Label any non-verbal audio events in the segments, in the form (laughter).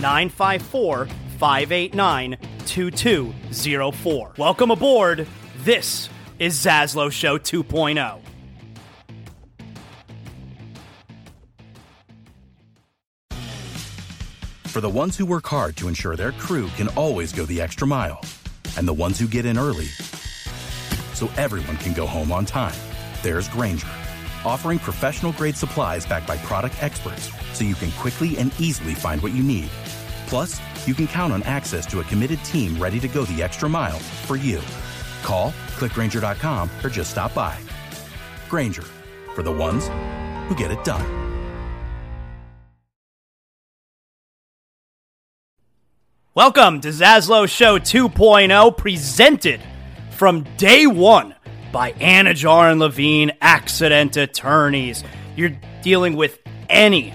954 589 2204. Welcome aboard. This is Zaslow Show 2.0. For the ones who work hard to ensure their crew can always go the extra mile, and the ones who get in early so everyone can go home on time, there's Grainger, offering professional grade supplies backed by product experts so you can quickly and easily find what you need. Plus, you can count on access to a committed team ready to go the extra mile for you. Call, clickgrainger.com, or just stop by. Grainger, for the ones who get it done. Welcome to Zaslow Show 2.0, presented from day one by Anidjar and Levine Accident Attorneys. You're dealing with any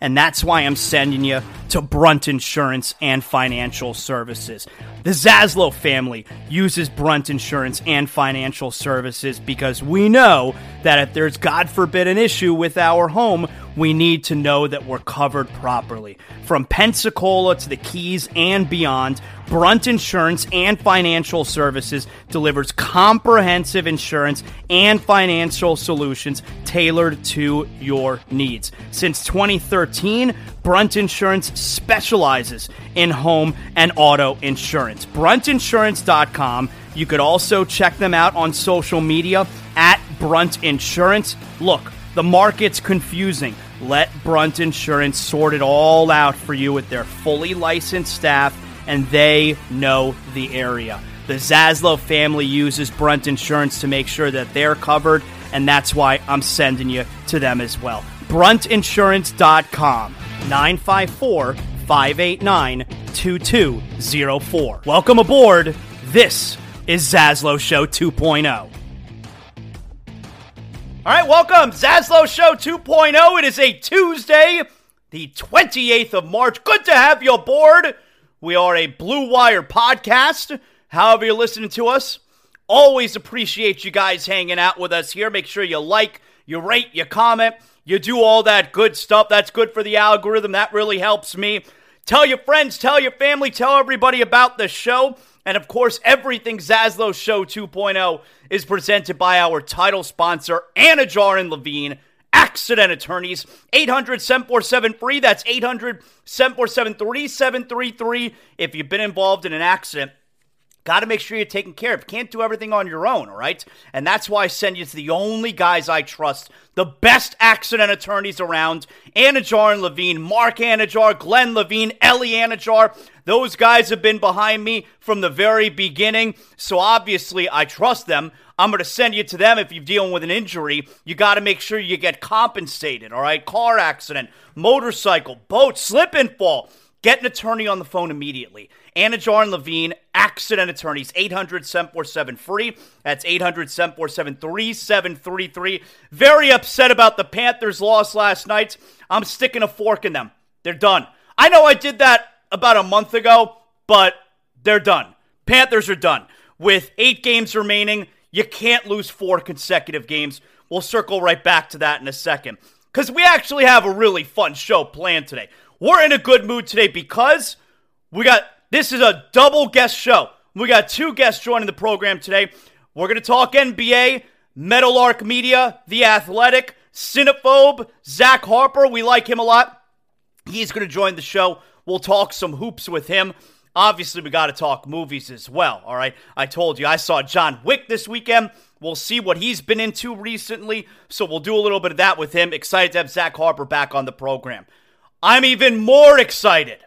And that's why I'm sending you to Brunt Insurance and Financial Services. The Zaslow family uses Brunt Insurance and Financial Services because we know that if there's, God forbid, an issue with our home, we need to know that we're covered properly. From Pensacola to the Keys and beyond, Brunt Insurance and Financial Services delivers comprehensive insurance and financial solutions tailored to your needs. Since 2013, Brunt Insurance specializes in home and auto insurance. BruntInsurance.com. You could also check them out on social media at Brunt Insurance. Look, the market's confusing. Let Brunt Insurance sort it all out for you with their fully licensed staff, and they know the area. The Zaslow family uses Brunt Insurance to make sure that they're covered, and that's why I'm sending you to them as well. BruntInsurance.com, 954 589 2204. Welcome aboard. This is Zaslow Show 2.0. All right, welcome. Zaslow Show 2.0. It is a Tuesday, the 28th of March. Good to have you aboard. We are a Blue Wire podcast. However, you're listening to us, always appreciate you guys hanging out with us here. Make sure you like, you rate, you comment, you do all that good stuff. That's good for the algorithm. That really helps me. Tell your friends, tell your family, tell everybody about the show. And of course, everything Zaslow Show 2.0 is presented by our title sponsor, and Levine, accident attorneys. 800 747 free. That's 800 747 3733. If you've been involved in an accident, Got to make sure you're taken care of. Can't do everything on your own, all right? And that's why I send you to the only guys I trust, the best accident attorneys around Anidjar and Levine, Mark Anidjar, Glenn Levine, Ellie Anidjar. Those guys have been behind me from the very beginning, so obviously I trust them. I'm going to send you to them if you're dealing with an injury. You got to make sure you get compensated, all right? Car accident, motorcycle, boat, slip and fall. Get an attorney on the phone immediately. Anidjar and Levine, accident attorneys, 800 747 free. That's 800 747 3733. Very upset about the Panthers' loss last night. I'm sticking a fork in them. They're done. I know I did that about a month ago, but they're done. Panthers are done. With eight games remaining, you can't lose four consecutive games. We'll circle right back to that in a second. Because we actually have a really fun show planned today. We're in a good mood today because we got this is a double guest show. We got two guests joining the program today. We're going to talk NBA, Meadowlark Media, The Athletic, Cinephobe, Zach Harper. We like him a lot. He's going to join the show. We'll talk some hoops with him. Obviously, we got to talk movies as well. All right. I told you I saw John Wick this weekend. We'll see what he's been into recently. So we'll do a little bit of that with him. Excited to have Zach Harper back on the program. I'm even more excited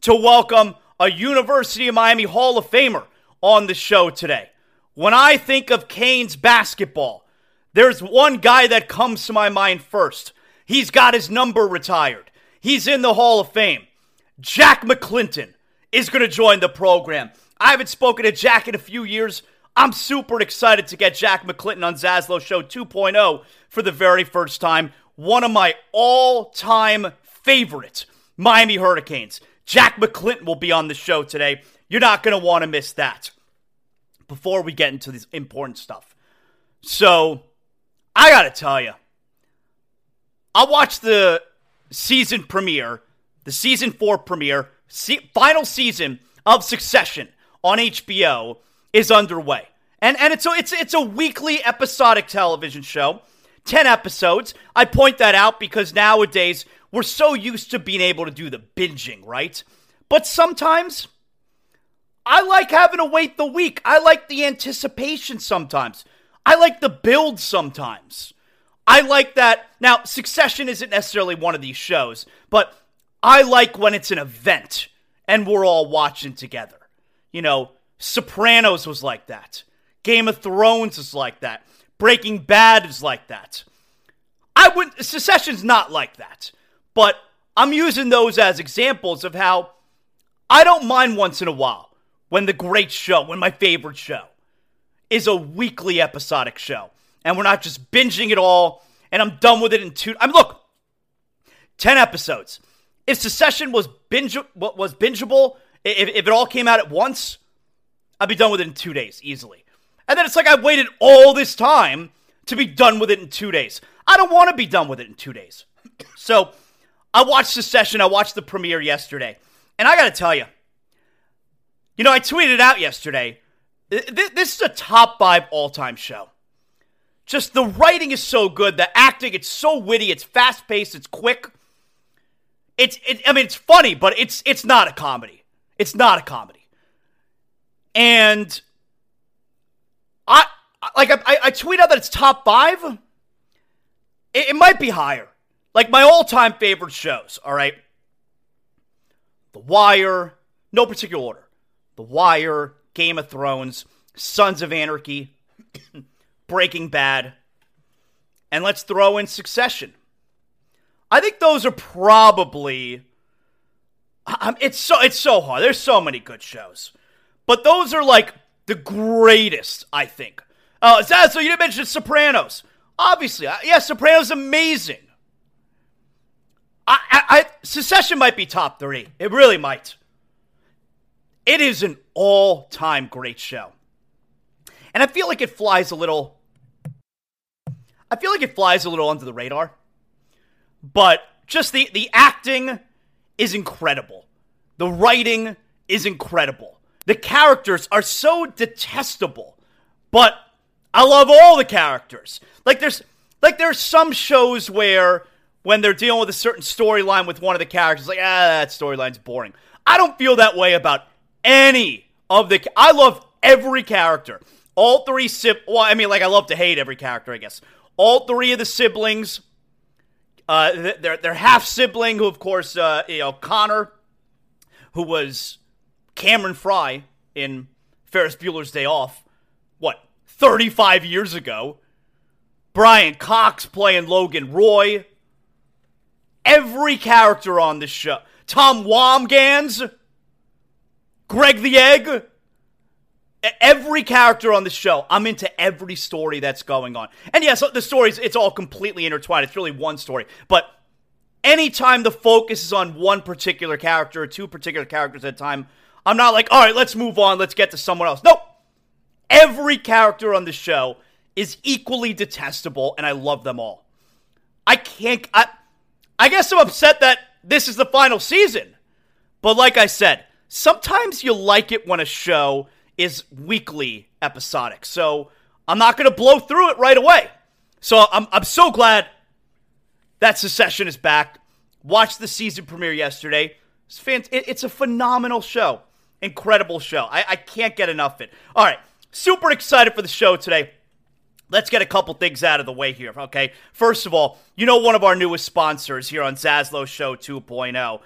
to welcome a University of Miami Hall of Famer on the show today. When I think of Canes basketball, there's one guy that comes to my mind first. He's got his number retired. He's in the Hall of Fame. Jack McClinton is going to join the program. I haven't spoken to Jack in a few years. I'm super excited to get Jack McClinton on Zaslow Show 2.0 for the very first time. One of my all time favorite Miami Hurricanes. Jack McClinton will be on the show today. You're not going to want to miss that before we get into this important stuff. So, I got to tell you, I watched the season premiere, the season four premiere, final season of Succession on HBO is underway. And, and it's, a, it's, it's a weekly episodic television show, 10 episodes. I point that out because nowadays we're so used to being able to do the binging, right? But sometimes I like having to wait the week. I like the anticipation sometimes. I like the build sometimes. I like that. Now, Succession isn't necessarily one of these shows, but I like when it's an event and we're all watching together. You know, Sopranos was like that. Game of Thrones is like that. Breaking Bad is like that. I would Succession's not like that. But I'm using those as examples of how I don't mind once in a while when the great show, when my favorite show is a weekly episodic show. And we're not just binging it all and I'm done with it in two. I mean, look, 10 episodes. If Succession was binge was bingeable, if, if it all came out at once, I'd be done with it in two days easily. And then it's like I waited all this time to be done with it in two days. I don't want to be done with it in two days. (clears throat) so I watched Succession. I watched the premiere yesterday. And I got to tell you, you know, I tweeted out yesterday this is a top five all time show. Just the writing is so good, the acting, it's so witty, it's fast paced, it's quick. It's, it, I mean, it's funny, but it's it's not a comedy. It's not a comedy. And I like I, I tweet out that it's top five. It, it might be higher. Like my all-time favorite shows. All right, The Wire, no particular order. The Wire, Game of Thrones, Sons of Anarchy, (coughs) Breaking Bad, and let's throw in Succession. I think those are probably. it's so it's so hard. There's so many good shows, but those are like the greatest. I think. Oh, uh, so you didn't mention Sopranos. Obviously, yeah, Sopranos amazing. I, I, I, Succession might be top three. It really might. It is an all-time great show, and I feel like it flies a little. I feel like it flies a little under the radar. But just the the acting is incredible. The writing is incredible. The characters are so detestable, but I love all the characters. Like there's like there's some shows where when they're dealing with a certain storyline with one of the characters, like ah, that storyline's boring. I don't feel that way about any of the. I love every character. All three sib. Well, I mean, like I love to hate every character. I guess all three of the siblings uh, their their half sibling, who of course, uh, you know, Connor, who was Cameron Fry in Ferris Bueller's Day Off, what thirty five years ago. Brian Cox playing Logan Roy. Every character on this show. Tom Wambsgans, Greg the Egg, every character on the show i'm into every story that's going on. And yes the stories it's all completely intertwined. It's really one story. But anytime the focus is on one particular character or two particular characters at a time i'm not like all right let's move on. Let's get to someone else. Nope. Every character on the show is equally detestable and i love them all. I can't i i guess i'm upset that this is the final season. But like i said sometimes you like it when a show is weekly episodic. So I'm not going to blow through it right away. So I'm, I'm so glad that Succession is back. Watched the season premiere yesterday. It's, fant- it's a phenomenal show. Incredible show. I-, I can't get enough of it. All right. Super excited for the show today. Let's get a couple things out of the way here, okay? First of all, you know one of our newest sponsors here on Zaslow Show 2.0,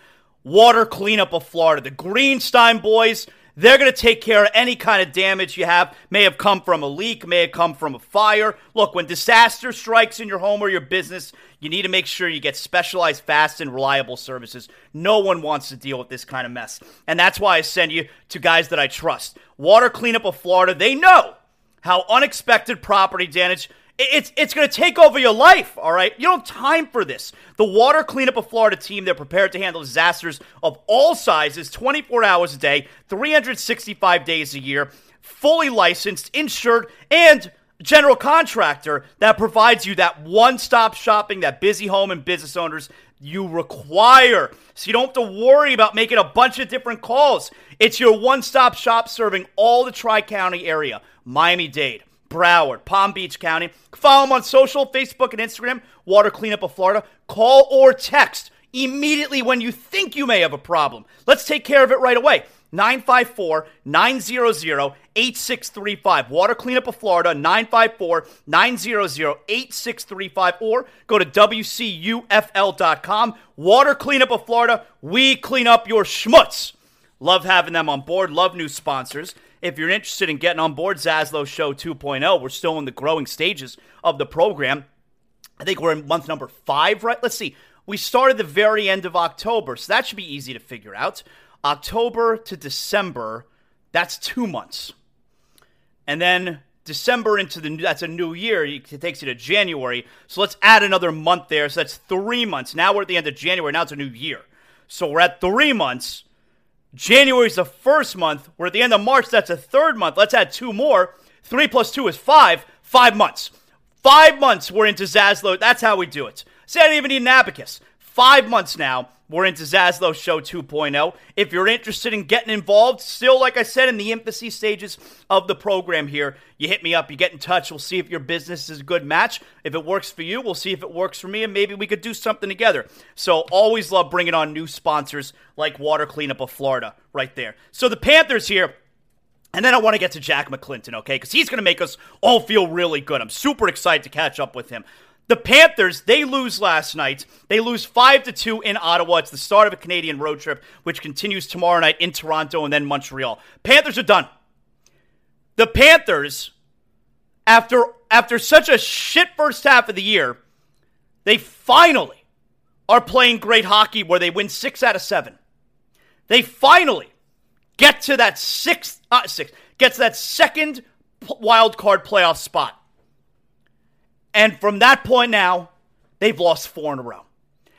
Water Cleanup of Florida. The Greenstein boys They're going to take care of any kind of damage you have. May have come from a leak, may have come from a fire. Look, when disaster strikes in your home or your business, you need to make sure you get specialized, fast, and reliable services. No one wants to deal with this kind of mess. And that's why I send you to guys that I trust. Water Cleanup of Florida, they know how unexpected property damage it's it's going to take over your life, all right? You don't have time for this. The Water Cleanup of Florida team, they're prepared to handle disasters of all sizes, 24 hours a day, 365 days a year, fully licensed, insured, and general contractor that provides you that one-stop shopping that busy home and business owners you require. So you don't have to worry about making a bunch of different calls. It's your one-stop shop serving all the Tri-County area. Miami-Dade, Broward, Palm Beach County. Follow them on social, Facebook and Instagram, Water Cleanup of Florida. Call or text immediately when you think you may have a problem. Let's take care of it right away. 954 900 8635. Water Cleanup of Florida, 954 900 8635. Or go to WCUFL.com. Water Cleanup of Florida, we clean up your schmutz. Love having them on board. Love new sponsors. If you're interested in getting on board Zaslow Show 2.0, we're still in the growing stages of the program. I think we're in month number five, right? Let's see. We started the very end of October, so that should be easy to figure out. October to December, that's two months. And then December into the new that's a new year. It takes you to January. So let's add another month there. So that's three months. Now we're at the end of January. Now it's a new year. So we're at three months. January is the first month. We're at the end of March. That's a third month. Let's add two more. Three plus two is five. Five months. Five months we're into Zaslow. That's how we do it. See, I didn't even need an abacus. Five months now. We're into Zaslow Show 2.0. If you're interested in getting involved, still, like I said, in the infancy stages of the program here, you hit me up, you get in touch. We'll see if your business is a good match. If it works for you, we'll see if it works for me, and maybe we could do something together. So, always love bringing on new sponsors like Water Cleanup of Florida right there. So, the Panthers here. And then I want to get to Jack McClinton, okay? Because he's going to make us all feel really good. I'm super excited to catch up with him. The Panthers, they lose last night. They lose 5 to 2 in Ottawa. It's the start of a Canadian road trip, which continues tomorrow night in Toronto and then Montreal. Panthers are done. The Panthers, after after such a shit first half of the year, they finally are playing great hockey where they win six out of seven. They finally get to that sixth, uh, six, gets that second wild card playoff spot. And from that point now, they've lost four in a row.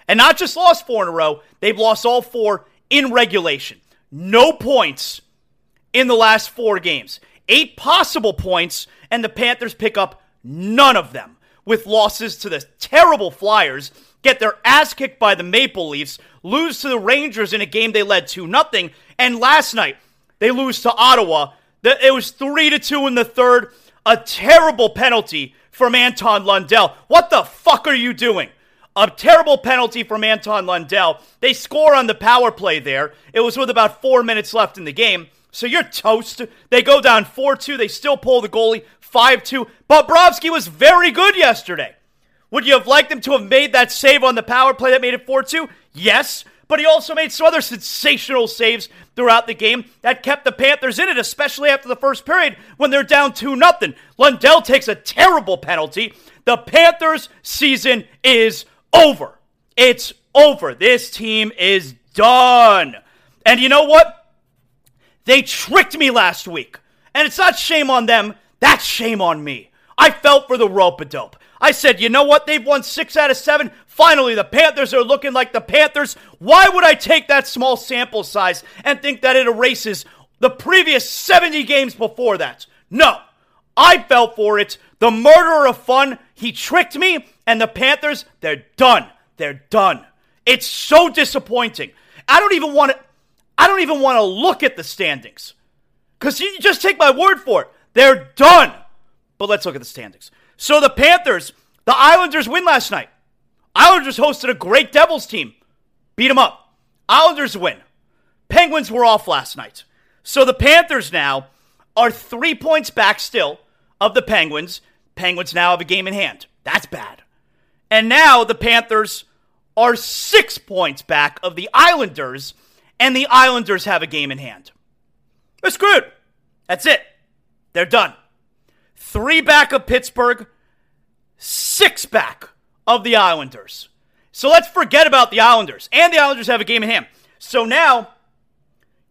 And not just lost four in a row, they've lost all four in regulation. No points in the last four games. Eight possible points, and the Panthers pick up none of them with losses to the terrible Flyers, get their ass kicked by the Maple Leafs, lose to the Rangers in a game they led 2 nothing, and last night they lose to Ottawa. It was 3 to 2 in the third, a terrible penalty from Anton Lundell. What the fuck are you doing? A terrible penalty from Anton Lundell. They score on the power play there. It was with about four minutes left in the game. So you're toast. They go down 4 2. They still pull the goalie 5 2. Bobrovsky was very good yesterday. Would you have liked him to have made that save on the power play that made it 4 2? Yes but he also made some other sensational saves throughout the game that kept the Panthers in it, especially after the first period when they're down 2 0. Lundell takes a terrible penalty. The Panthers' season is over. It's over. This team is done. And you know what? They tricked me last week. And it's not shame on them, that's shame on me. I felt for the rope a dope. I said, you know what? They've won six out of seven. Finally, the Panthers are looking like the Panthers. Why would I take that small sample size and think that it erases the previous 70 games before that? No. I fell for it. The murderer of fun, he tricked me, and the Panthers, they're done. They're done. It's so disappointing. I don't even want to I don't even want to look at the standings. Cuz you just take my word for it. They're done. But let's look at the standings. So the Panthers, the Islanders win last night. Islanders hosted a great Devils team. Beat them up. Islanders win. Penguins were off last night. So the Panthers now are three points back still of the Penguins. Penguins now have a game in hand. That's bad. And now the Panthers are six points back of the Islanders, and the Islanders have a game in hand. They're screwed. That's it. They're done. Three back of Pittsburgh, six back of the Islanders. So let's forget about the Islanders. And the Islanders have a game in hand. So now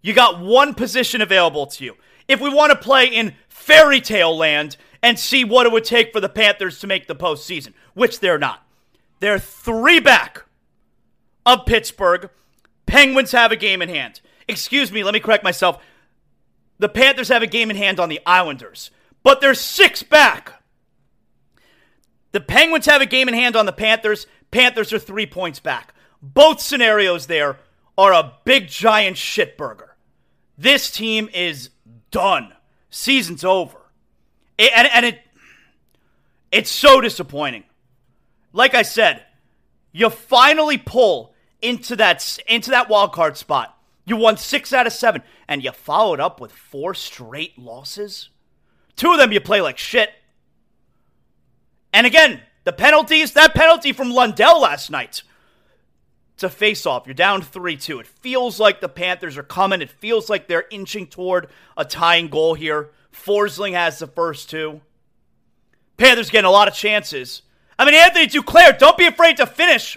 you got one position available to you. If we want to play in fairy tale land and see what it would take for the Panthers to make the postseason, which they're not. They're three back of Pittsburgh. Penguins have a game in hand. Excuse me, let me correct myself. The Panthers have a game in hand on the Islanders, but they're six back. The Penguins have a game in hand on the Panthers. Panthers are three points back. Both scenarios there are a big giant shitburger. This team is done. Season's over. It, and, and it it's so disappointing. Like I said, you finally pull into that into that wild card spot. You won six out of seven, and you followed up with four straight losses. Two of them you play like shit. And again, the penalties, that penalty from Lundell last night. It's a face off. You're down 3 2. It feels like the Panthers are coming. It feels like they're inching toward a tying goal here. Forsling has the first two. Panthers getting a lot of chances. I mean, Anthony Duclair, don't be afraid to finish.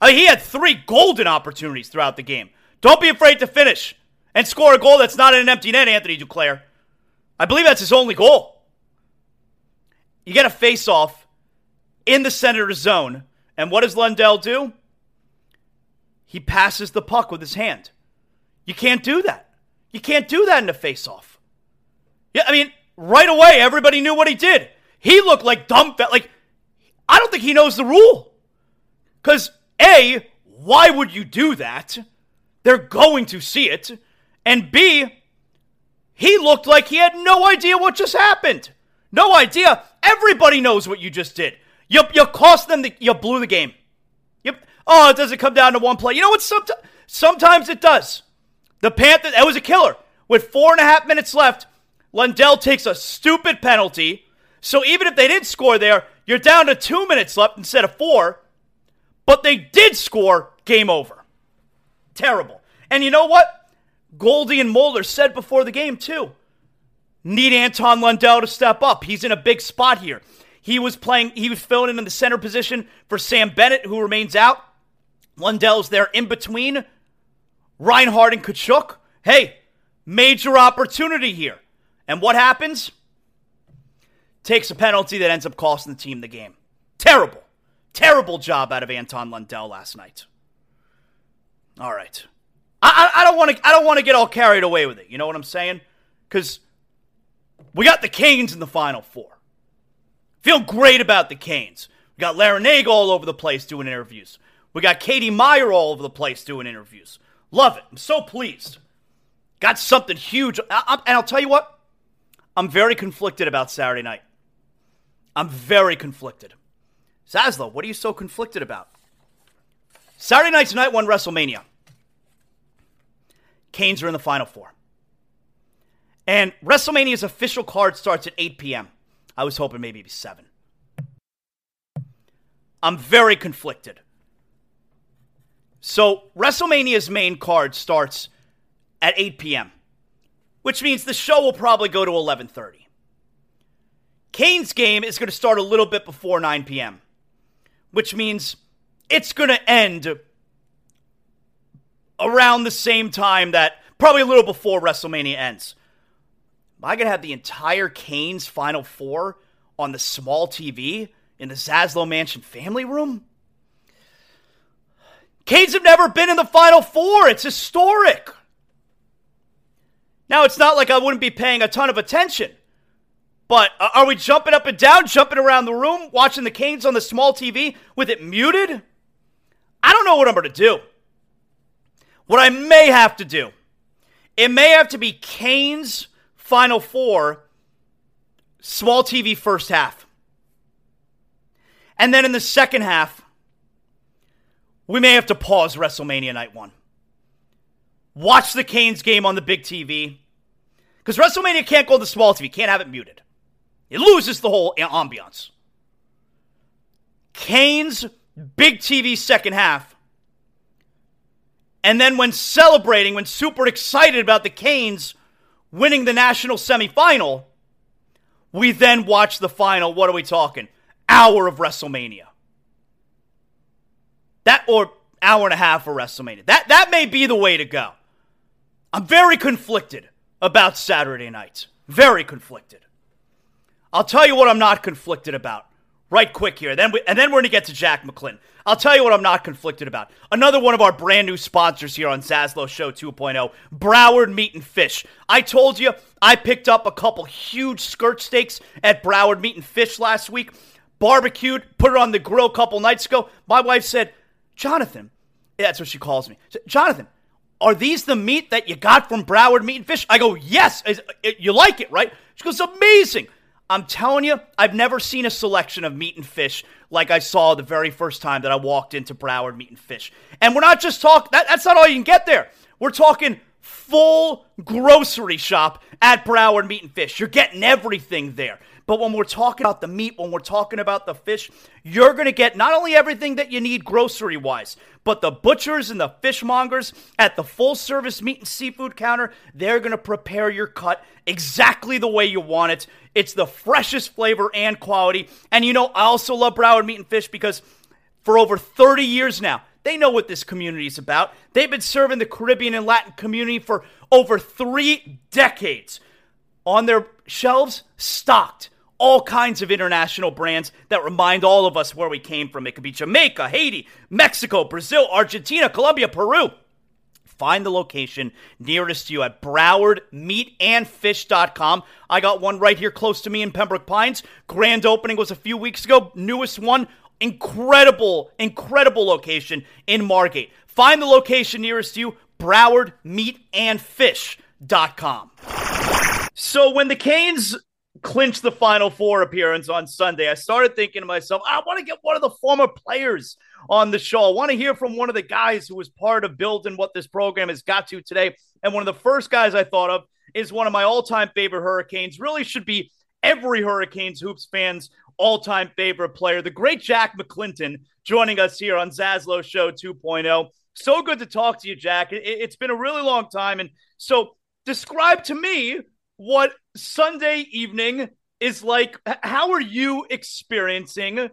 I mean, he had three golden opportunities throughout the game. Don't be afraid to finish and score a goal that's not in an empty net, Anthony Duclair. I believe that's his only goal. You get a face off in the center zone. And what does Lundell do? He passes the puck with his hand. You can't do that. You can't do that in a face off. Yeah, I mean, right away, everybody knew what he did. He looked like dumb. Like, I don't think he knows the rule. Because, A, why would you do that? They're going to see it. And B, he looked like he had no idea what just happened. No idea. Everybody knows what you just did. You, you cost them, the, you blew the game. Yep. Oh, it doesn't come down to one play. You know what? Sometimes, sometimes it does. The Panthers, that was a killer. With four and a half minutes left, Lundell takes a stupid penalty. So even if they didn't score there, you're down to two minutes left instead of four. But they did score. Game over. Terrible. And you know what? Goldie and Moller said before the game, too. Need Anton Lundell to step up. He's in a big spot here. He was playing, he was filling in in the center position for Sam Bennett, who remains out. Lundell's there in between Reinhart and Tkachuk. Hey, major opportunity here. And what happens? Takes a penalty that ends up costing the team the game. Terrible. Terrible job out of Anton Lundell last night. All right. I, I, I don't want to I don't want to get all carried away with it. You know what I'm saying? Because we got the Canes in the final four. Feel great about the Canes. We got Larrañaga all over the place doing interviews. We got Katie Meier all over the place doing interviews. Love it. I'm so pleased. Got something huge. I, I, and I'll tell you what, I'm very conflicted about Saturday night. I'm very conflicted. Zaslow, what are you so conflicted about? Saturday night's night one WrestleMania. Canes are in the final four. And WrestleMania's official card starts at 8 p.m. I was hoping maybe 7. I'm very conflicted. So, WrestleMania's main card starts at 8 p.m., which means the show will probably go to 11:30. Canes game is going to start a little bit before 9 p.m., which means it's going to end around the same time that probably a little before WrestleMania ends. Am I to have the entire Canes Final Four on the small TV in the Zaslow Mansion family room? Canes have never been in the Final Four. It's historic. Now, it's not like I wouldn't be paying a ton of attention, but are we jumping up and down, jumping around the room, watching the Canes on the small TV with it muted? I don't know what I'm going to do. What I may have to do, it may have to be Canes Final Four, small TV first half. And then in the second half, we may have to pause WrestleMania Night 1. Watch the Canes game on the big TV. Because WrestleMania can't go to the small TV, can't have it muted. It loses the whole ambiance. Canes big TV second half. And then when celebrating, when super excited about the Canes winning the national semifinal, we then watch the final. What are we talking? Hour of WrestleMania. That or hour and a half of WrestleMania. That that may be the way to go. I'm very conflicted about Saturday nights. Very conflicted. I'll tell you what I'm not conflicted about. Right quick here. Then we, and then we're going to get to Jack McClinton. I'll tell you what I'm not conflicted about. Another one of our brand new sponsors here on Zaslow Show 2.0, Broward Meat and Fish. I told you I picked up a couple huge skirt steaks at Broward Meat and Fish last week. Barbecued, put it on the grill a couple nights ago. My wife said, Jonathan, that's what she calls me. Jonathan, are these the meat that you got from Broward Meat and Fish? I go, yes. You like it, right? She goes, amazing. I'm telling you, I've never seen a selection of meat and fish like I saw the very first time that I walked into Broward Meat and Fish. And we're not just talking, that, that's not all you can get there. We're talking full grocery shop at Broward Meat and Fish. You're getting everything there. But when we're talking about the meat, when we're talking about the fish, you're going to get not only everything that you need grocery wise, but the butchers and the fishmongers at the full service meat and seafood counter, they're going to prepare your cut exactly the way you want it. It's the freshest flavor and quality. And you know, I also love Broward Meat and Fish because for over 30 years now, they know what this community is about. They've been serving the Caribbean and Latin community for over three decades. On their shelves, stocked all kinds of international brands that remind all of us where we came from. It could be Jamaica, Haiti, Mexico, Brazil, Argentina, Colombia, Peru. Find the location nearest to you at browardmeatandfish.com. I got one right here close to me in Pembroke Pines. Grand opening was a few weeks ago. Newest one, incredible, incredible location in Margate. Find the location nearest to you, browardmeatandfish.com. So when the Canes clinch the Final Four appearance on Sunday, I started thinking to myself, I want to get one of the former players on the show. I want to hear from one of the guys who was part of building what this program has got to today. And one of the first guys I thought of is one of my all time favorite Hurricanes, really should be every Hurricanes Hoops fan's all time favorite player, the great Jack McClinton, joining us here on Zaslow Show 2.0. So good to talk to you, Jack. It's been a really long time. And so, describe to me what Sunday evening is like. How are you experiencing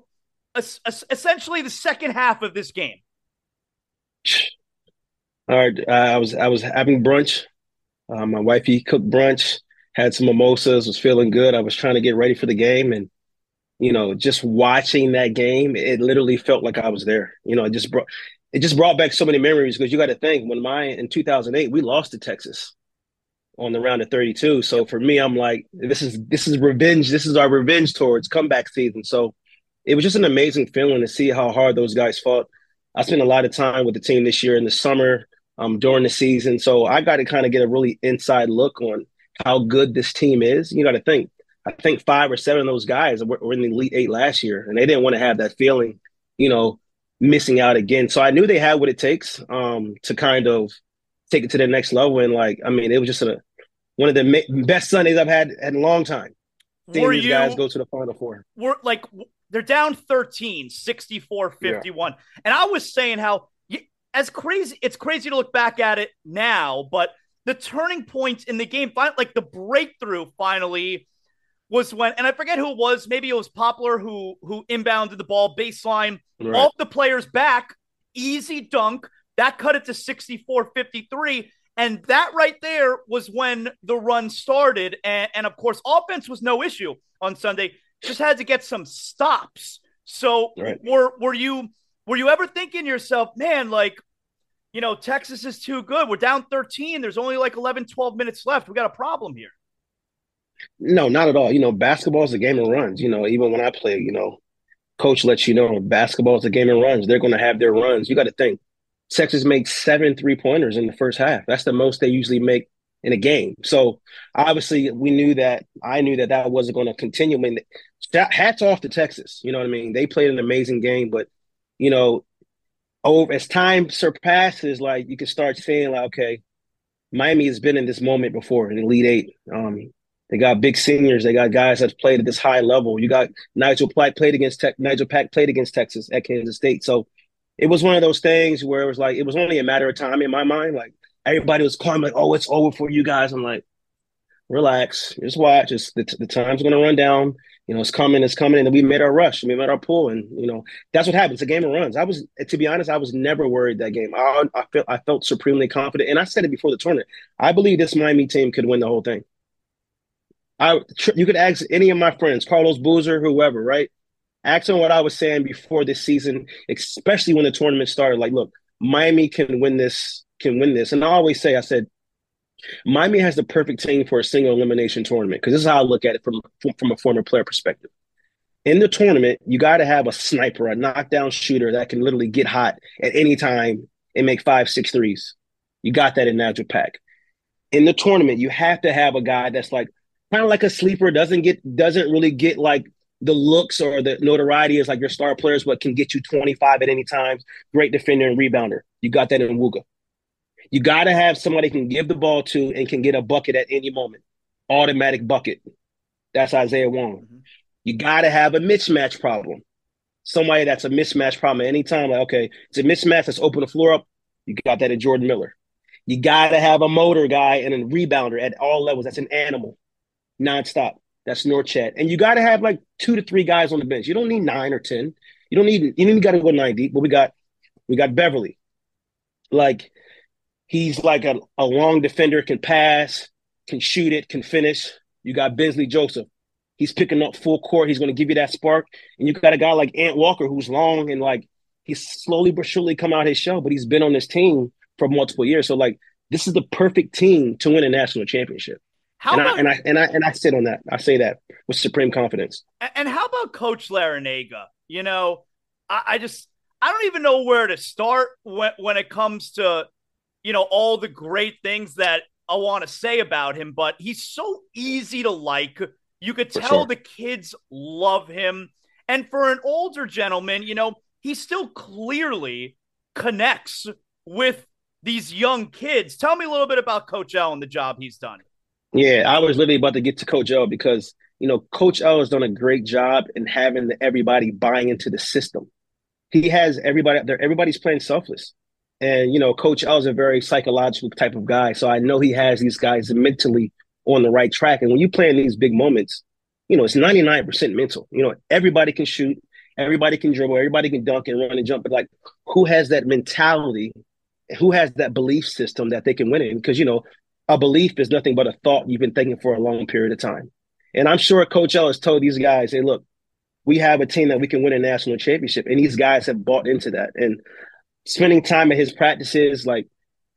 essentially the second half of this game? All right, I was I was having brunch. Uh, my wifey cooked brunch, had some mimosas, was feeling good. I was trying to get ready for the game, and you know, just watching that game, it literally felt like I was there. You know, it just brought it just brought back so many memories because you got to think when my in 2008 we lost to Texas on the round of 32. So for me, I'm like, this is this is revenge. This is our revenge towards comeback season. So it was just an amazing feeling to see how hard those guys fought. I spent a lot of time with the team this year in the summer, um, during the season. So I got to kind of get a really inside look on how good this team is. You got to think. I think five or seven of those guys were, were in the Elite Eight last year, and they didn't want to have that feeling, you know, missing out again. So I knew they had what it takes um, to kind of take it to the next level. And like, I mean, it was just a one of the ma- best Sundays I've had in a long time. Seeing were these you, guys go to the Final Four. We're like they're down 13, 64 51. Yeah. And I was saying how as crazy it's crazy to look back at it now, but the turning point in the game, like the breakthrough finally was when, and I forget who it was. Maybe it was Poplar who who inbounded the ball baseline, right. off the players back, easy dunk that cut it to 64 53. And that right there was when the run started. And, and of course, offense was no issue on Sunday. Just had to get some stops. So right. were were you were you ever thinking yourself, man, like, you know, Texas is too good. We're down 13. There's only like 11, 12 minutes left. We got a problem here. No, not at all. You know, basketball is a game of runs. You know, even when I play, you know, coach lets you know basketball is a game of runs. They're going to have their runs. You got to think Texas makes seven three pointers in the first half. That's the most they usually make in a game. So obviously, we knew that. I knew that that wasn't going to continue. I mean, hats off to Texas. You know what I mean? They played an amazing game, but you know, over as time surpasses, like you can start seeing, like, okay, Miami has been in this moment before in Elite Eight. Um, they got big seniors. They got guys that played at this high level. You got Nigel Pack played against Te- Nigel Pack played against Texas at Kansas State. So it was one of those things where it was like it was only a matter of time in my mind. Like everybody was calling like, "Oh, it's over for you guys." I'm like, relax, just watch. It's the, the time's going to run down. You know, it's coming, it's coming, and we made our rush, we made our pull, and you know that's what happens. A game of runs. I was, to be honest, I was never worried that game. I, I felt, I felt supremely confident, and I said it before the tournament. I believe this Miami team could win the whole thing. I, you could ask any of my friends, Carlos Boozer, whoever, right? Them what I was saying before this season, especially when the tournament started. Like, look, Miami can win this, can win this, and I always say, I said, Miami has the perfect team for a single elimination tournament because this is how I look at it from from a former player perspective. In the tournament, you got to have a sniper, a knockdown shooter that can literally get hot at any time and make five, six threes. You got that in Nigel Pack. In the tournament, you have to have a guy that's like kind of like a sleeper, doesn't get doesn't really get like the looks or the notoriety is like your star players, but can get you 25 at any time. Great defender and rebounder. You got that in Wooga. You got to have somebody can give the ball to and can get a bucket at any moment. Automatic bucket. That's Isaiah Wong. Mm-hmm. You got to have a mismatch problem. Somebody that's a mismatch problem at any time. Like, okay, it's a mismatch. Let's open the floor up. You got that in Jordan Miller. You got to have a motor guy and a rebounder at all levels. That's an animal, nonstop. That's Norchad. And you got to have like two to three guys on the bench. You don't need nine or ten. You don't need. You don't got to go nine deep. But we got, we got Beverly. Like He's like a, a long defender, can pass, can shoot it, can finish. You got Bensley Joseph. He's picking up full court. He's going to give you that spark. And you got a guy like Ant Walker who's long and like he's slowly but surely come out his shell, but he's been on this team for multiple years. So like this is the perfect team to win a national championship. How and, about, I, and I and I and I sit on that. I say that with supreme confidence. And how about Coach Larrañaga? You know, I, I just I don't even know where to start when when it comes to you know, all the great things that I want to say about him, but he's so easy to like. You could tell sure. the kids love him. And for an older gentleman, you know, he still clearly connects with these young kids. Tell me a little bit about Coach L and the job he's done. Yeah, I was literally about to get to Coach L because, you know, Coach L has done a great job in having everybody buying into the system. He has everybody there, everybody's playing selfless. And you know, Coach L is a very psychological type of guy, so I know he has these guys mentally on the right track. And when you play in these big moments, you know, it's ninety nine percent mental. You know, everybody can shoot, everybody can dribble, everybody can dunk and run and jump, but like, who has that mentality? Who has that belief system that they can win in? Because you know, a belief is nothing but a thought you've been thinking for a long period of time. And I'm sure Coach L has told these guys, "Hey, look, we have a team that we can win a national championship," and these guys have bought into that. And spending time at his practices, like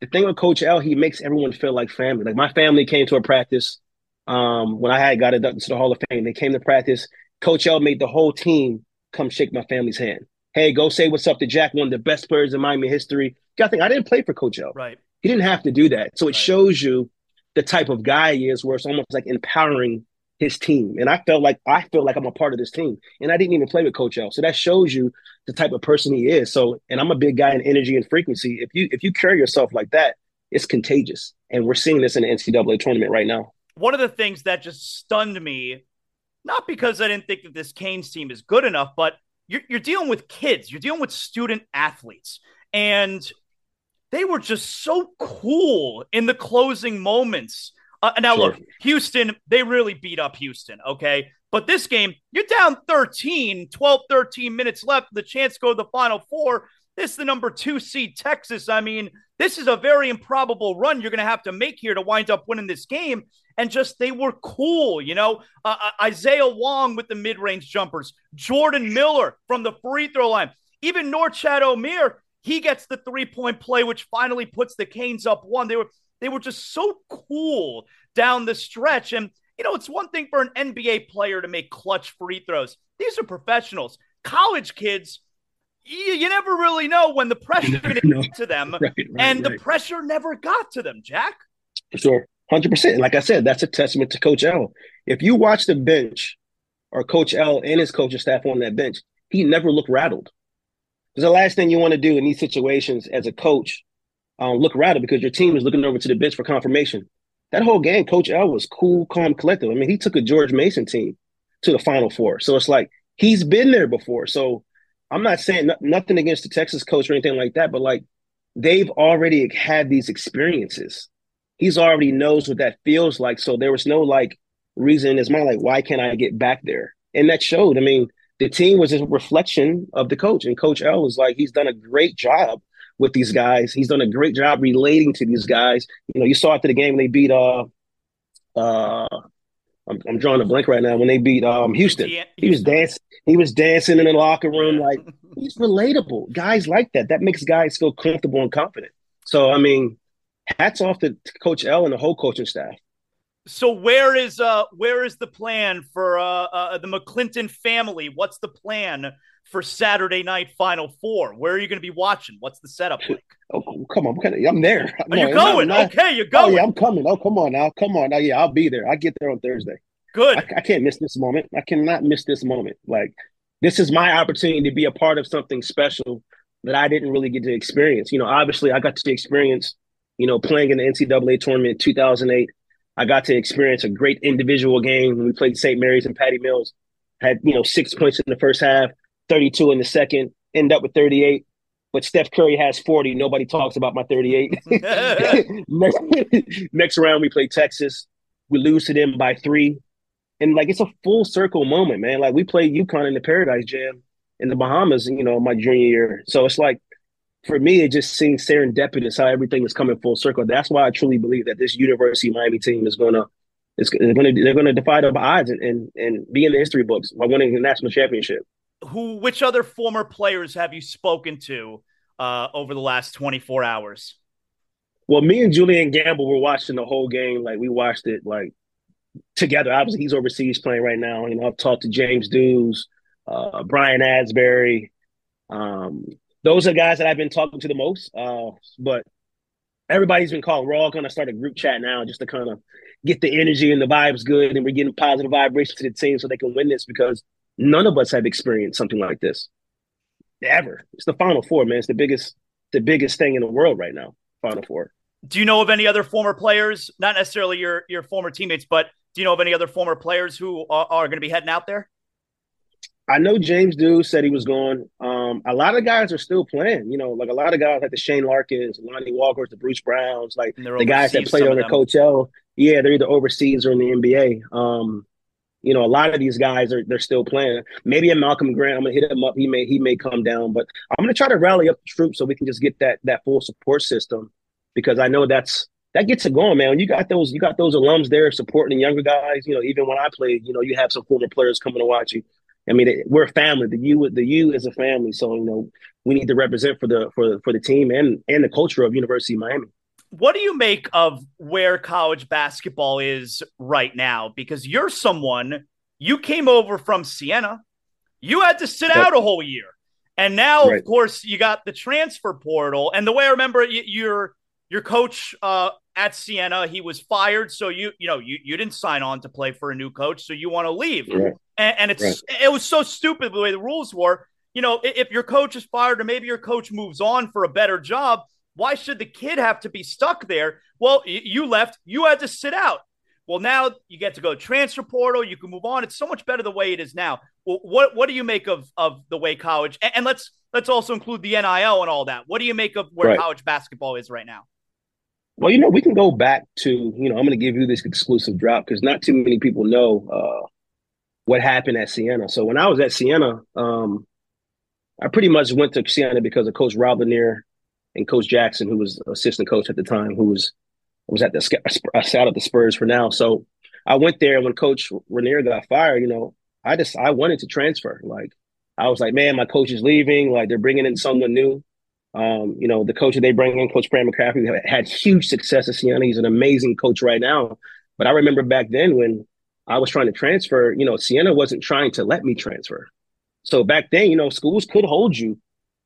the thing with Coach L, he makes everyone feel like family. Like my family came to a practice um, when I had got inducted to the Hall of Fame. They came to practice. Coach L made the whole team come shake my family's hand. Hey, go say what's up to Jack, one of the best players in Miami history. I think I didn't play for Coach L. Right. He didn't have to do that. So it right. shows you the type of guy he is, where it's almost like empowering his team. And I felt like I feel like I'm a part of this team. And I didn't even play with Coach L. So that shows you the type of person he is. So and I'm a big guy in energy and frequency. If you if you carry yourself like that, it's contagious. And we're seeing this in the NCAA tournament right now. One of the things that just stunned me, not because I didn't think that this Canes team is good enough, but you're, you're dealing with kids, you're dealing with student athletes. And they were just so cool in the closing moments uh, now, sure. look, Houston, they really beat up Houston, okay? But this game, you're down 13, 12, 13 minutes left, the chance to go to the final four. This is the number two seed, Texas. I mean, this is a very improbable run you're going to have to make here to wind up winning this game. And just they were cool, you know. Uh, uh Isaiah Wong with the mid range jumpers, Jordan Miller from the free throw line, even Norchad Omier. He gets the three point play, which finally puts the Canes up one. They were they were just so cool down the stretch. And, you know, it's one thing for an NBA player to make clutch free throws. These are professionals. College kids, you, you never really know when the pressure is going to get to them. (laughs) Right, right, and right. the pressure never got to them, Jack. Sure. 100%. Like I said, that's a testament to Coach L. If you watch the bench or Coach L and his coaching staff on that bench, he never looked rattled. Because the last thing you want to do in these situations as a coach um, look around because your team is looking over to the bench for confirmation. That whole game, Coach L was cool, calm, collective. I mean, he took a George Mason team to the Final Four. So it's like he's been there before. So I'm not saying nothing against the Texas coach or anything like that, but like they've already had these experiences. he's already knows what that feels like. So there was no like reason in his mind, like, why can't I get back there? And that showed. I mean, the team was a reflection of the coach. And Coach L was like, he's done a great job with these guys. He's done a great job relating to these guys. You know, you saw after the game when they beat uh uh I'm, I'm drawing a blank right now when they beat um Houston. He was dancing he was dancing in the locker room like he's relatable. Guys like that. That makes guys feel comfortable and confident. So I mean, hats off to Coach L and the whole coaching staff. So where is uh where is the plan for uh, uh the McClinton family? What's the plan for Saturday night Final Four? Where are you going to be watching? What's the setup like? (laughs) Oh, come on, I'm there. Are no, you going? Not, okay, you're going. Oh, yeah, I'm coming. Oh, come on now, come on. now. yeah, I'll be there. I get there on Thursday. Good. I, I can't miss this moment. I cannot miss this moment. Like this is my opportunity to be a part of something special that I didn't really get to experience. You know, obviously, I got to experience, you know, playing in the NCAA tournament in 2008 I got to experience a great individual game when we played St. Mary's and Patty Mills. Had, you know, six points in the first half, 32 in the second, end up with 38. But Steph Curry has 40. Nobody talks about my 38. (laughs) next, next round, we play Texas. We lose to them by three. And like it's a full circle moment, man. Like we played UConn in the Paradise Jam in the Bahamas, you know, my junior year. So it's like for me, it just seems serendipitous how everything is coming full circle. That's why I truly believe that this University of Miami team is going to is going to they're going to defy the odds and, and and be in the history books by winning the national championship. Who? Which other former players have you spoken to uh, over the last twenty four hours? Well, me and Julian Gamble were watching the whole game. Like we watched it like together. Obviously, he's overseas playing right now. You know, I've talked to James Dews, uh, Brian Asbury, um, those are guys that I've been talking to the most. Uh, but everybody's been calling. We're all going to start a group chat now just to kind of get the energy and the vibes good, and we're getting positive vibrations to the team so they can win this because none of us have experienced something like this ever. It's the Final Four, man. It's the biggest, the biggest thing in the world right now. Final Four. Do you know of any other former players? Not necessarily your your former teammates, but do you know of any other former players who are, are going to be heading out there? I know James Dews said he was going. Um, a lot of guys are still playing. You know, like a lot of guys like the Shane Larkins, Lonnie Walkers, the Bruce Browns, like the guys that played under Coach L. Yeah, they're either overseas or in the NBA. Um, you know, a lot of these guys are they're still playing. Maybe a Malcolm Grant, I'm gonna hit him up. He may he may come down, but I'm gonna try to rally up the troops so we can just get that that full support system because I know that's that gets it going, man. When you got those you got those alums there supporting the younger guys. You know, even when I played, you know, you have some former players coming to watch you. I mean, we're a family. The U, the U is a family. So you know, we need to represent for the for for the team and and the culture of University of Miami. What do you make of where college basketball is right now? Because you're someone you came over from Siena, you had to sit out a whole year, and now right. of course you got the transfer portal. And the way I remember your your coach uh, at Siena, he was fired, so you you know you you didn't sign on to play for a new coach, so you want to leave. Right and, and it's right. it was so stupid the way the rules were. You know, if your coach is fired or maybe your coach moves on for a better job, why should the kid have to be stuck there? Well, you left, you had to sit out. Well, now you get to go transfer portal. You can move on. It's so much better the way it is now. Well, what what do you make of of the way college? And, and let's let's also include the NIL and all that. What do you make of where right. college basketball is right now? Well, you know, we can go back to you know I'm going to give you this exclusive drop because not too many people know uh, what happened at Siena. So when I was at Siena, um, I pretty much went to Siena because of Coach Rob Lanier and Coach Jackson, who was assistant coach at the time, who was was at the I sat at the Spurs for now. So I went there when Coach Lanier got fired. You know, I just I wanted to transfer. Like I was like, man, my coach is leaving. Like they're bringing in someone new. Um, you know, the coach that they bring in, Coach Fran McCaffery, had huge success at Siena. He's an amazing coach right now. But I remember back then when I was trying to transfer, you know, Siena wasn't trying to let me transfer. So back then, you know, schools could hold you,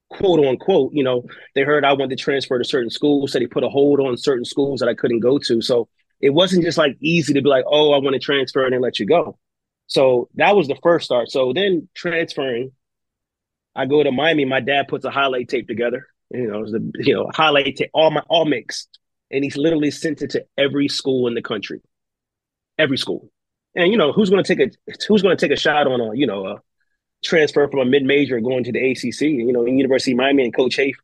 quote unquote. You know, they heard I wanted to transfer to certain schools, so they put a hold on certain schools that I couldn't go to. So it wasn't just like easy to be like, oh, I want to transfer and then let you go. So that was the first start. So then transferring, I go to Miami. My dad puts a highlight tape together. You know, the you know highlight tape, all my all mixed, and he's literally sent it to every school in the country, every school. And you know, who's going to take a who's going to take a shot on a you know a transfer from a mid major going to the ACC? You know, in University of Miami and Coach Haith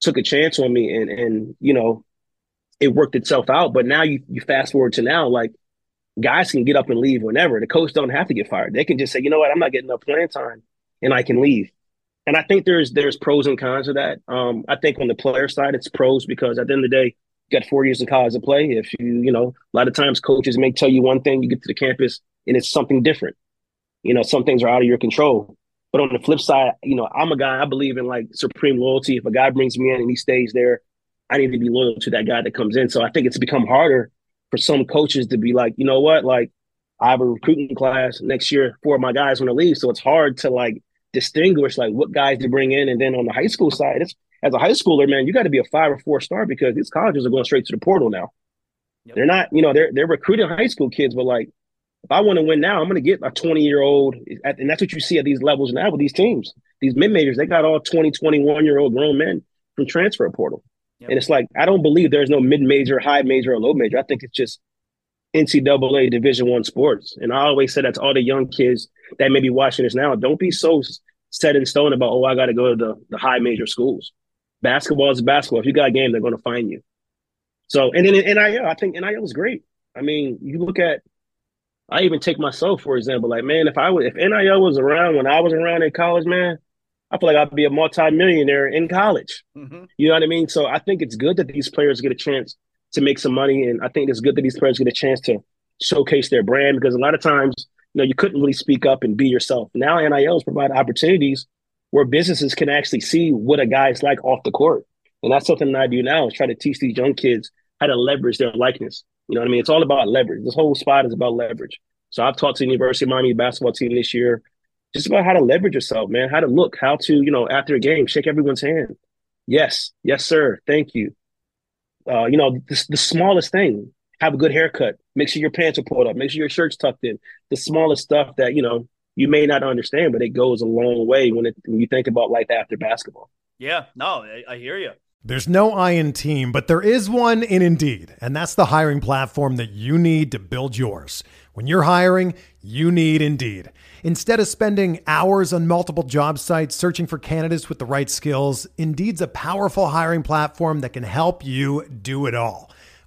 took a chance on me, and and you know, it worked itself out. But now you you fast forward to now, like guys can get up and leave whenever. The coach don't have to get fired. They can just say, you know what, I'm not getting enough playing time, and I can leave. And I think there's there's pros and cons of that. Um, I think on the player side, it's pros because at the end of the day, got four years of college to play. If you you know, a lot of times coaches may tell you one thing, you get to the campus and it's something different. You know, some things are out of your control. But on the flip side, you know, I'm a guy, I believe in like supreme loyalty. If a guy brings me in and he stays there, I need to be loyal to that guy that comes in. So I think it's become harder for some coaches to be like, you know what, like I have a recruiting class next year. Four of my guys want to leave, so it's hard to like distinguish like what guys to bring in. And then on the high school side, it's as a high schooler, man, you got to be a five or four star because these colleges are going straight to the portal now. Yep. They're not, you know, they're they're recruiting high school kids, but like if I want to win now, I'm going to get a 20 year old, and that's what you see at these levels now with these teams. These mid majors, they got all 20, 21 year old grown men from transfer portal. Yep. And it's like I don't believe there's no mid major, high major, or low major. I think it's just NCAA Division One sports. And I always say that to all the young kids that may be watching this now. Don't be so set in stone about oh I got to go to the the high major schools. Basketball is basketball. If you got a game, they're going to find you. So and then NIL, I think NIL is great. I mean, you look at I even take myself for example. Like, man, if I was if NIL was around when I was around in college, man, I feel like I'd be a multimillionaire in college. Mm-hmm. You know what I mean? So I think it's good that these players get a chance to make some money, and I think it's good that these players get a chance to showcase their brand because a lot of times, you know, you couldn't really speak up and be yourself. Now NILs provide opportunities where businesses can actually see what a guy's like off the court, and that's something that I do now is try to teach these young kids how to leverage their likeness. You know what I mean? It's all about leverage. This whole spot is about leverage. So I've taught to the University of Miami basketball team this year just about how to leverage yourself, man, how to look, how to, you know, after a game, shake everyone's hand. Yes, yes, sir. Thank you. Uh, you know, the, the smallest thing, have a good haircut. Make sure your pants are pulled up. Make sure your shirt's tucked in. The smallest stuff that, you know, you may not understand, but it goes a long way when, it, when you think about life after basketball. Yeah, no, I, I hear you. There's no I in team, but there is one in Indeed, and that's the hiring platform that you need to build yours. When you're hiring, you need Indeed. Instead of spending hours on multiple job sites searching for candidates with the right skills, Indeed's a powerful hiring platform that can help you do it all.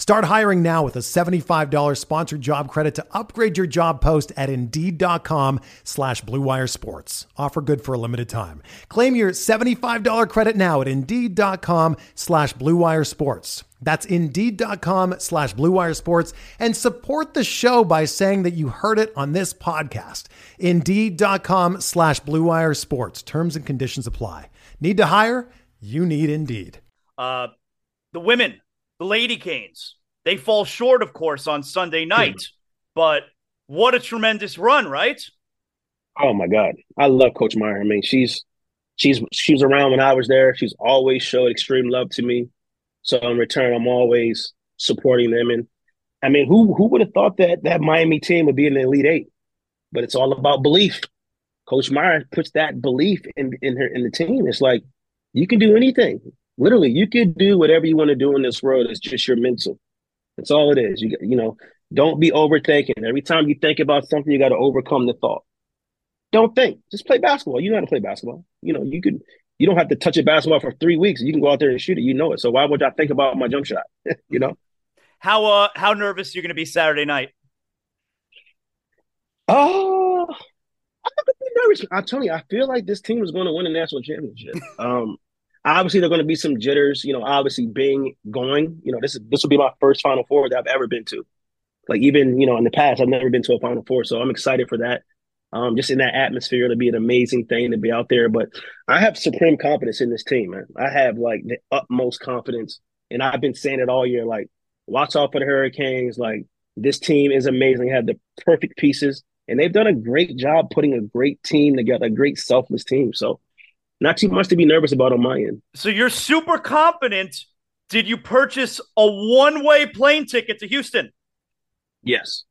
Start hiring now with a $75 sponsored job credit to upgrade your job post at Indeed.com slash BlueWire Sports. Offer good for a limited time. Claim your $75 credit now at Indeed.com slash BlueWire Sports. That's Indeed.com slash BlueWire Sports and support the show by saying that you heard it on this podcast. Indeed.com slash BlueWire Sports. Terms and conditions apply. Need to hire? You need Indeed. Uh, the women the Lady Canes. They fall short, of course, on Sunday night, but what a tremendous run, right? Oh my God. I love Coach Meier. I mean, she's she's she was around when I was there. She's always showed extreme love to me. So in return, I'm always supporting them. And I mean, who who would have thought that that Miami team would be in the Elite Eight? But it's all about belief. Coach Meier puts that belief in in her in the team. It's like you can do anything literally you can do whatever you want to do in this world it's just your mental. That's all it is. You you know don't be overthinking. Every time you think about something you got to overcome the thought. Don't think. Just play basketball. You know how to play basketball. You know you can you don't have to touch a basketball for three weeks. You can go out there and shoot it. You know it. So why would i think about my jump shot? (laughs) You know? How uh how nervous are you going to be saturday night? Oh i'm gonna be nervous. I'm telling you i feel like this team is going to win a national championship. Um Obviously, there are going to be some jitters. You know, obviously being going. You know, this is this will be my first Final Four that I've ever been to. Like even you know in the past, I've never been to a Final Four, so I'm excited for that. Um, just in that atmosphere, it'll be an amazing thing to be out there. But I have supreme confidence in this team, man. I have like the utmost confidence, and I've been saying it all year. Like, watch out for the Hurricanes. Like, this team is amazing. They have the perfect pieces, and they've done a great job putting a great team together, a great selfless team. So not too much to be nervous about on my end. So you're super confident. Did you purchase a one way plane ticket to Houston? Yes.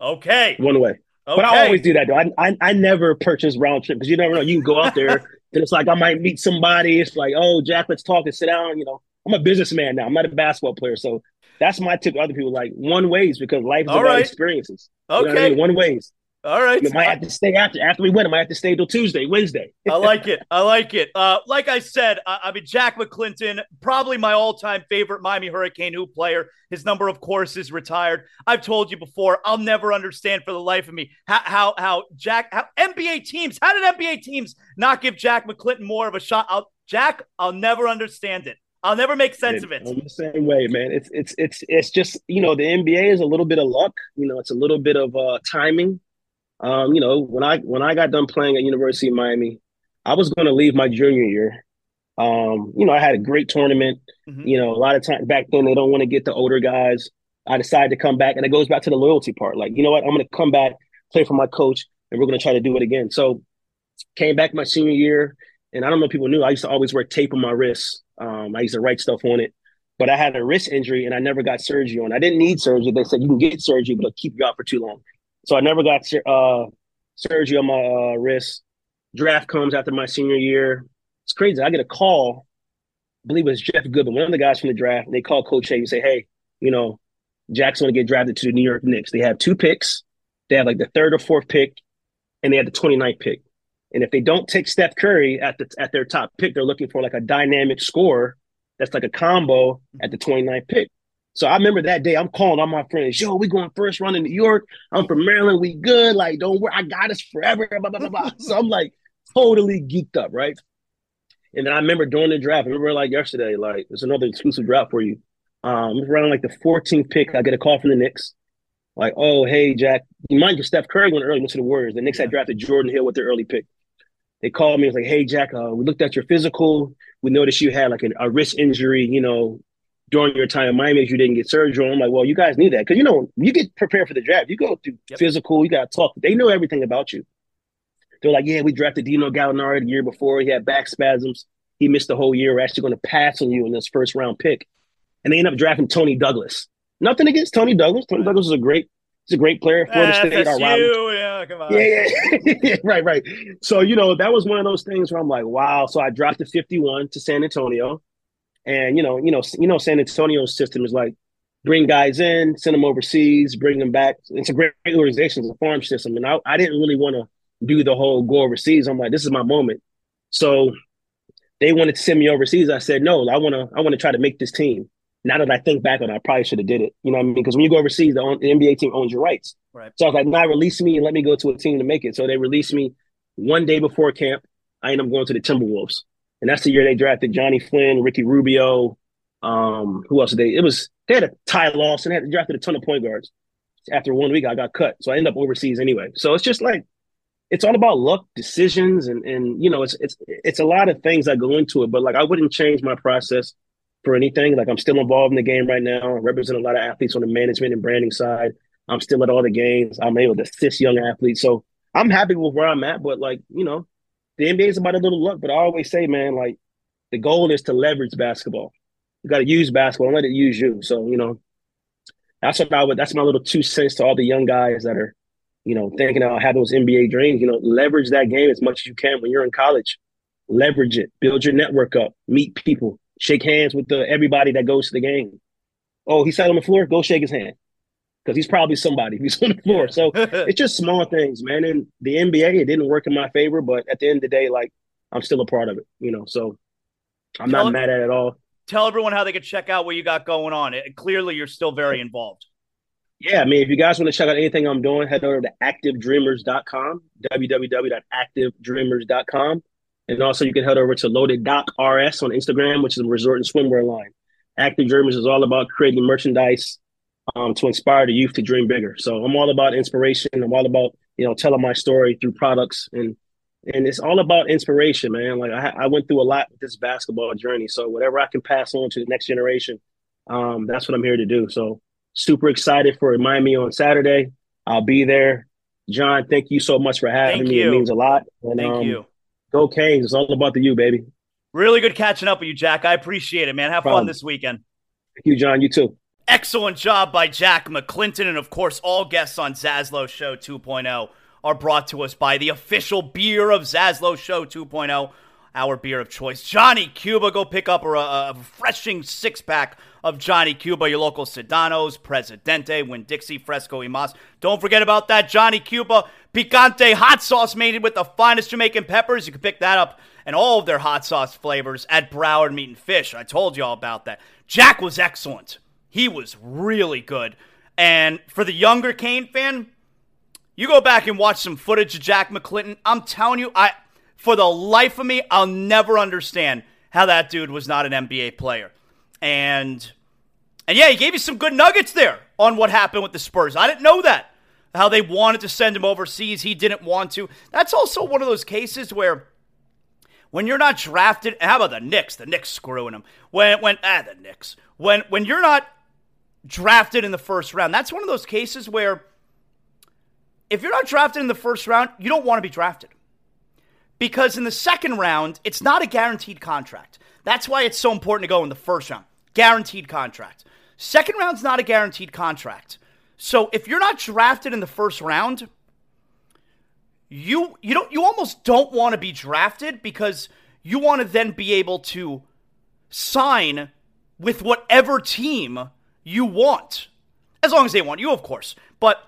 Okay. One way. Okay. But I always do that though. I, I, I never purchase round trip because you never know. You can go out there (laughs) Then it's like I might meet somebody. It's like, oh, Jack, let's talk and sit down. You know, I'm a businessman now. I'm not a basketball player. So that's my tip to other people. Like one ways because life is All about right. experiences. Okay. You know I mean? One ways. All right. I might have to stay after after we win. I might have to stay till Tuesday, Wednesday. I (laughs) like it. I like it. Uh, like I said, I, I mean Jack McClinton, probably my all-time favorite Miami Hurricane hoop player. His number, of course, is retired. I've told you before. I'll never understand for the life of me how how, how Jack how NBA teams. How did NBA teams not give Jack McClinton more of a shot? I'll, Jack, I'll never understand it. I'll never make sense of it. I'm the same way, man. It's it's it's it's just you know the NBA is a little bit of luck. You know, it's a little bit of uh, timing um, you know, when I when I got done playing at University of Miami, I was going to leave my junior year. Um, you know, I had a great tournament. Mm-hmm. You know, a lot of times back then they don't want to get the older guys. I decided to come back, and it goes back to the loyalty part. Like, you know what? I'm going to come back, play for my coach, and we're going to try to do it again. So, came back my senior year, and I don't know if people knew I used to always wear tape on my wrist. Um, I used to write stuff on it, but I had a wrist injury, and I never got surgery on. I didn't need surgery. They said you can get surgery, but it'll keep you out for too long. So I never got uh, surgery on my uh, wrist. Draft comes after my senior year. It's crazy. I get a call. I believe it was Jeff Goodman, one of the guys from the draft. And they call Coach Haith and say, "Hey, you know, Jack's going to get drafted to the New York Knicks. They have two picks. They have like the third or fourth pick, and they have the 29th pick. And if they don't take Steph Curry at the at their top pick, they're looking for like a dynamic score that's like a combo at the 29th pick. So I remember that day. I'm calling all my friends. Yo, we going first run in New York. I'm from Maryland. We good. Like, don't worry. I got us forever. Blah, blah, blah, blah. (laughs) so I'm like totally geeked up, right? And then I remember during the draft. I remember like yesterday. Like, there's another exclusive draft for you. Um, around like the 14th pick, I get a call from the Knicks. Like, oh, hey, Jack. You mind you, Steph Curry went early, went to the Warriors. The Knicks had drafted Jordan Hill with their early pick. They called me. It was like, hey, Jack. Uh, we looked at your physical. We noticed you had like an, a wrist injury. You know, during your time in Miami you didn't get surgery. I'm like, well, you guys knew that because you know you get prepared for the draft. You go through yep. physical. You got to talk. They know everything about you. They're like, yeah, we drafted Dino Gallinari the year before. He had back spasms. He missed the whole year. We're actually going to pass on you in this first round pick, and they end up drafting Toney Douglas. Nothing against Toney Douglas. Toney Douglas is a great. He's a great player. Florida uh, State. FSU, yeah, come on. Yeah, yeah. (laughs) right, right. So you know that was one of those things where I'm like, wow. So I dropped to 51 to San Antonio. And you know, you know, you know, San Antonio's system is like bring guys in, send them overseas, bring them back. It's a great organization, it's a farm system. And I, I didn't really want to do the whole go overseas. I'm like, this is my moment. So they wanted to send me overseas. I said, no, I want to, I want to try to make this team. Now that I think back on it, I probably should have did it. You know what I mean? Because when you go overseas, the, the, NBA team owns your rights. Right. So I was like, nah, release me and let me go to a team to make it. So they released me one day before camp. I ended up going to the Timberwolves and that's the year they drafted Jonny Flynn, Ricky Rubio. Um, who else did they? It was they had a Ty Lawson. And they had drafted a ton of point guards. After one week, I got cut, so I ended up overseas anyway. So it's just like it's all about luck, decisions, and and you know it's it's it's a lot of things that go into it. But like I wouldn't change my process for anything. Like I'm still involved in the game right now. I represent a lot of athletes on the management and branding side. I'm still at all the games. I'm able to assist young athletes. So I'm happy with where I'm at. But like you know, the NBA is about a little luck, but I always say, man, like the goal is to leverage basketball. You got to use basketball and let it use you. So you know, that's what I would. That's my little two cents to all the young guys that are, you know, thinking about having those NBA dreams. You know, leverage that game as much as you can when you're in college. Leverage it. Build your network up. Meet people. Shake hands with the everybody that goes to the game. Oh, he sat on the floor. Go shake his hand because he's probably somebody he's on the floor. So (laughs) it's just small things, man. And the NBA, it didn't work in my favor, but at the end of the day, like I'm still a part of it, you know. So I'm tell not mad at it at all. Tell everyone how they can check out what you got going on. It, clearly, you're still very involved. Yeah, I mean, if you guys want to check out anything I'm doing, head over to activedreamers.com, www.activedreamers.com. And also, you can head over to Loaded Doc RS on Instagram, which is a resort and swimwear line. Active Dreamers is all about creating merchandise um, to inspire the youth to dream bigger. So I'm all about inspiration. I'm all about you know telling my story through products and and it's all about inspiration, man. Like I, I went through a lot with this basketball journey. So whatever I can pass on to the next generation, um, that's what I'm here to do. So super excited for Miami on Saturday. I'll be there. John, thank you so much for having thank me. You. It means a lot. And, thank um, you. Go Canes. It's all about the you, baby. Really good catching up with you, Jack. I appreciate it, man. Have Problem. fun this weekend. Thank you, John. You too. Excellent job by Jack McClinton. And of course, all guests on Zaslow Show 2.0 are brought to us by the official beer of Zaslow Show 2.0. our beer of choice. Johnny Cuba, go pick up a, a refreshing six pack of Johnny Cuba, your local Sedano's, Presidente, Winn Dixie, Fresco y Mas. Don't forget about that Johnny Cuba picante hot sauce made with the finest Jamaican peppers. You can pick that up and all of their hot sauce flavors at Broward Meat and Fish. I told you all about that. Jack was excellent. He was really good. And for the younger Cane fan, you go back and watch some footage of Jack McClinton. I'm telling you, I for the life of me, I'll never understand how that dude was not an NBA player. And and yeah, he gave you some good nuggets there on what happened with the Spurs. I didn't know that. How they wanted to send him overseas, he didn't want to. That's also one of those cases where when you're not drafted, how about the Knicks? The Knicks screwing him. When when ah the Knicks. When when you're not drafted in the first round, that's one of those cases where if you're not drafted in the first round, you don't want to be drafted. Because in the second round, it's not a guaranteed contract. That's why it's so important to go in the first round. Guaranteed contract. Second round's not a guaranteed contract. So if you're not drafted in the first round, you you don't you almost don't want to be drafted because you want to then be able to sign with whatever team you want. As long as they want you, of course. But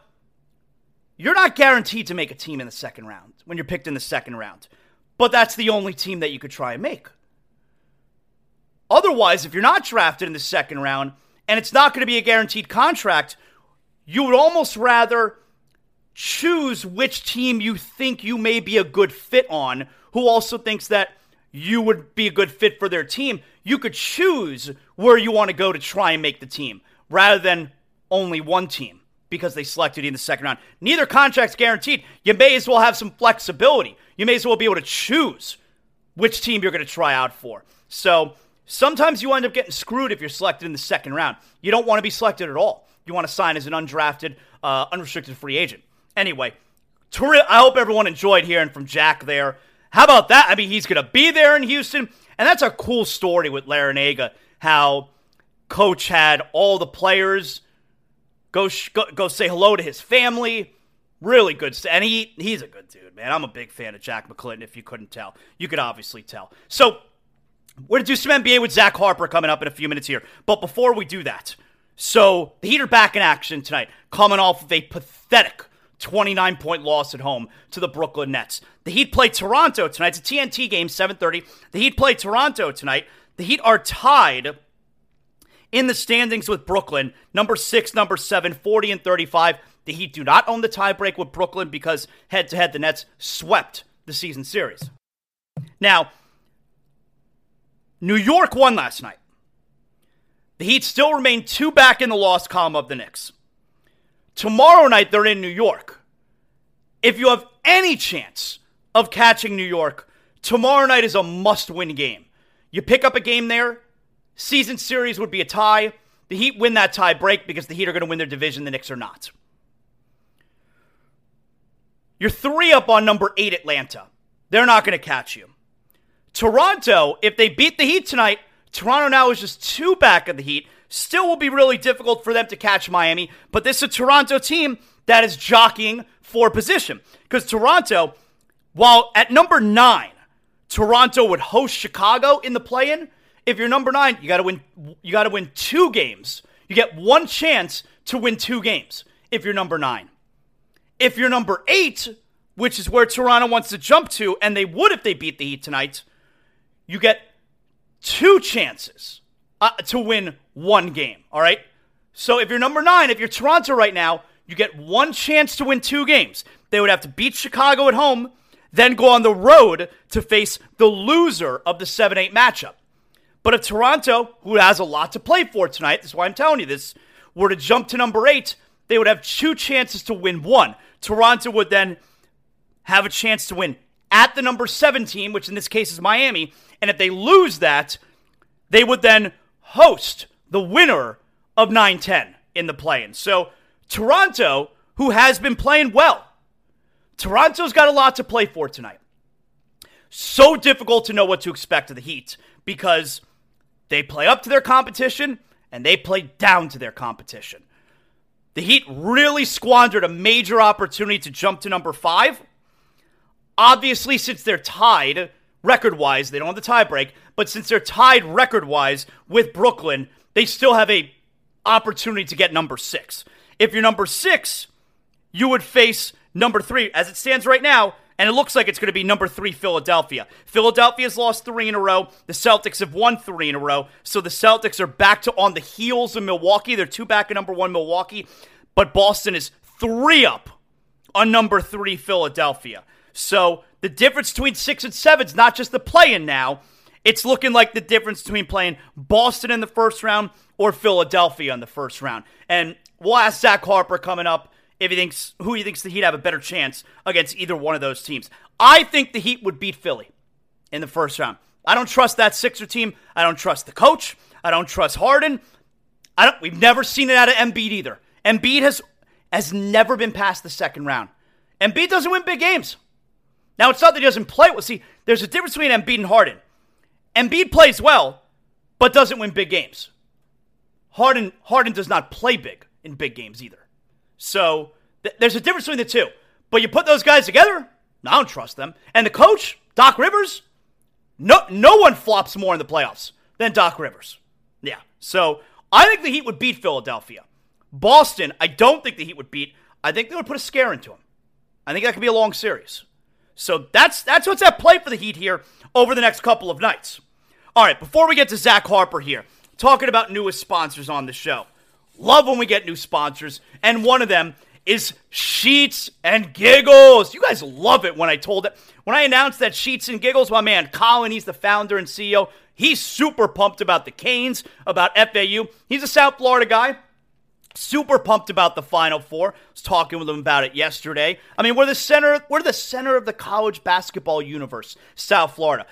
you're not guaranteed to make a team in the second round when you're picked in the second round. But that's the only team that you could try and make. Otherwise, if you're not drafted in the second round and it's not going to be a guaranteed contract, you would almost rather choose which team you think you may be a good fit on, who also thinks that you would be a good fit for their team. You could choose where you want to go to try and make the team rather than only one team because they selected you in the second round. Neither contract's guaranteed. You may as well have some flexibility. You may as well be able to choose which team you're going to try out for. So sometimes you end up getting screwed if you're selected in the second round. You don't want to be selected at all you want to sign as an undrafted, uh, unrestricted free agent. Anyway, I hope everyone enjoyed hearing from Jack there. How about that? I mean, he's going to be there in Houston, and that's a cool story with Larrañaga, how coach had all the players go, sh- go, go say hello to his family. Really good. St- and he, he's a good dude, man. I'm a big fan of Jack McClinton, if you couldn't tell. You could obviously tell. So, we're to do some NBA with Zach Harper coming up in a few minutes here. But before we do that, so the Heat are back in action tonight, coming off of a pathetic 29 point loss at home to the Brooklyn Nets. The Heat play Toronto tonight. It's a TNT game, 7:30. The Heat play Toronto tonight. The Heat are tied in the standings with Brooklyn, number six, number seven, 40 and 35. The Heat do not own the tiebreak with Brooklyn because head to head the Nets swept the season series. Now, New York won last night. The Heat still remain two back in the loss column of the Knicks. Tomorrow night, they're in New York. If you have any chance of catching New York, tomorrow night is a must win game. You pick up a game there, season series would be a tie. The Heat win that tie break because the Heat are going to win their division, the Knicks are not. You're three up on number eight Atlanta. They're not going to catch you. Toronto, if they beat the Heat tonight, Toronto now is just two back of the Heat. Still will be really difficult for them to catch Miami, but this is a Toronto team that is jockeying for position. Because Toronto, while at number nine, Toronto would host Chicago in the play-in. If you're number nine, you gotta win you gotta win two games. You get one chance to win two games if you're number nine. If you're number eight, which is where Toronto wants to jump to, and they would if they beat the Heat tonight, you get two chances uh, to win one game. All right. So if you're number nine, if you're Toronto right now, you get one chance to win two games. They would have to beat Chicago at home, then go on the road to face the loser of the 7 8 matchup. But if Toronto, who has a lot to play for tonight, that's why I'm telling you this, were to jump to number eight, they would have two chances to win one. Toronto would then have a chance to win at the number seven team, which in this case is Miami. And if they lose that, they would then host the winner of 9 10 in the play in. So Toronto, who has been playing well, Toronto's got a lot to play for tonight. So difficult to know what to expect of the Heat because they play up to their competition and they play down to their competition. The Heat really squandered a major opportunity to jump to number five Obviously, since they're tied record wise. They don't have the tiebreak, but since they're tied record wise with Brooklyn, they still have a opportunity to get number six. If you're number six, you would face number three. As it stands right now, and it looks like it's going to be number three, Philadelphia. Philadelphia's lost three in a row. The Celtics have won three in a row. So the Celtics are back to on the heels of Milwaukee. They're two back at number one, Milwaukee. But Boston is three up on number three, Philadelphia. So the difference between six and seven is not just the play in now. It's looking like the difference between playing Boston in the first round or Philadelphia in the first round. And we'll ask Zach Harper coming up if he thinks who he thinks the Heat have a better chance against either one of those teams. I think the Heat would beat Philly in the first round. I don't trust that Sixer team. I don't trust the coach. I don't trust Harden. I don't. We've never seen it out of Embiid either. Embiid has has never been past the second round. Embiid doesn't win big games. Now it's not that he doesn't play well. See, there's a difference between Embiid and Harden. Embiid plays well, but doesn't win big games. Harden Harden does not play big in big games either. So th- there's a difference between the two. But you put those guys together, I don't trust them. And the coach, Doc Rivers, no no one flops more in the playoffs than Doc Rivers. Yeah. So I think the Heat would beat Philadelphia. Boston, I don't think the Heat would beat. I think they would put a scare into them. I think that could be a long series. So that's that's what's at play for the Heat here over the next couple of nights. All right, before we get to Zach Harper here, talking about newest sponsors on the show. Love when we get new sponsors, and one of them is Sheets and Giggles. You guys love it when I told it. When I announced that Sheets and Giggles, my man Colin, he's the founder and CEO. He's super pumped about the Canes, about FAU. He's a South Florida guy. Super pumped about the Final Four. I was talking with him about it yesterday. I mean, we're the center. We're the center of the college basketball universe, South Florida.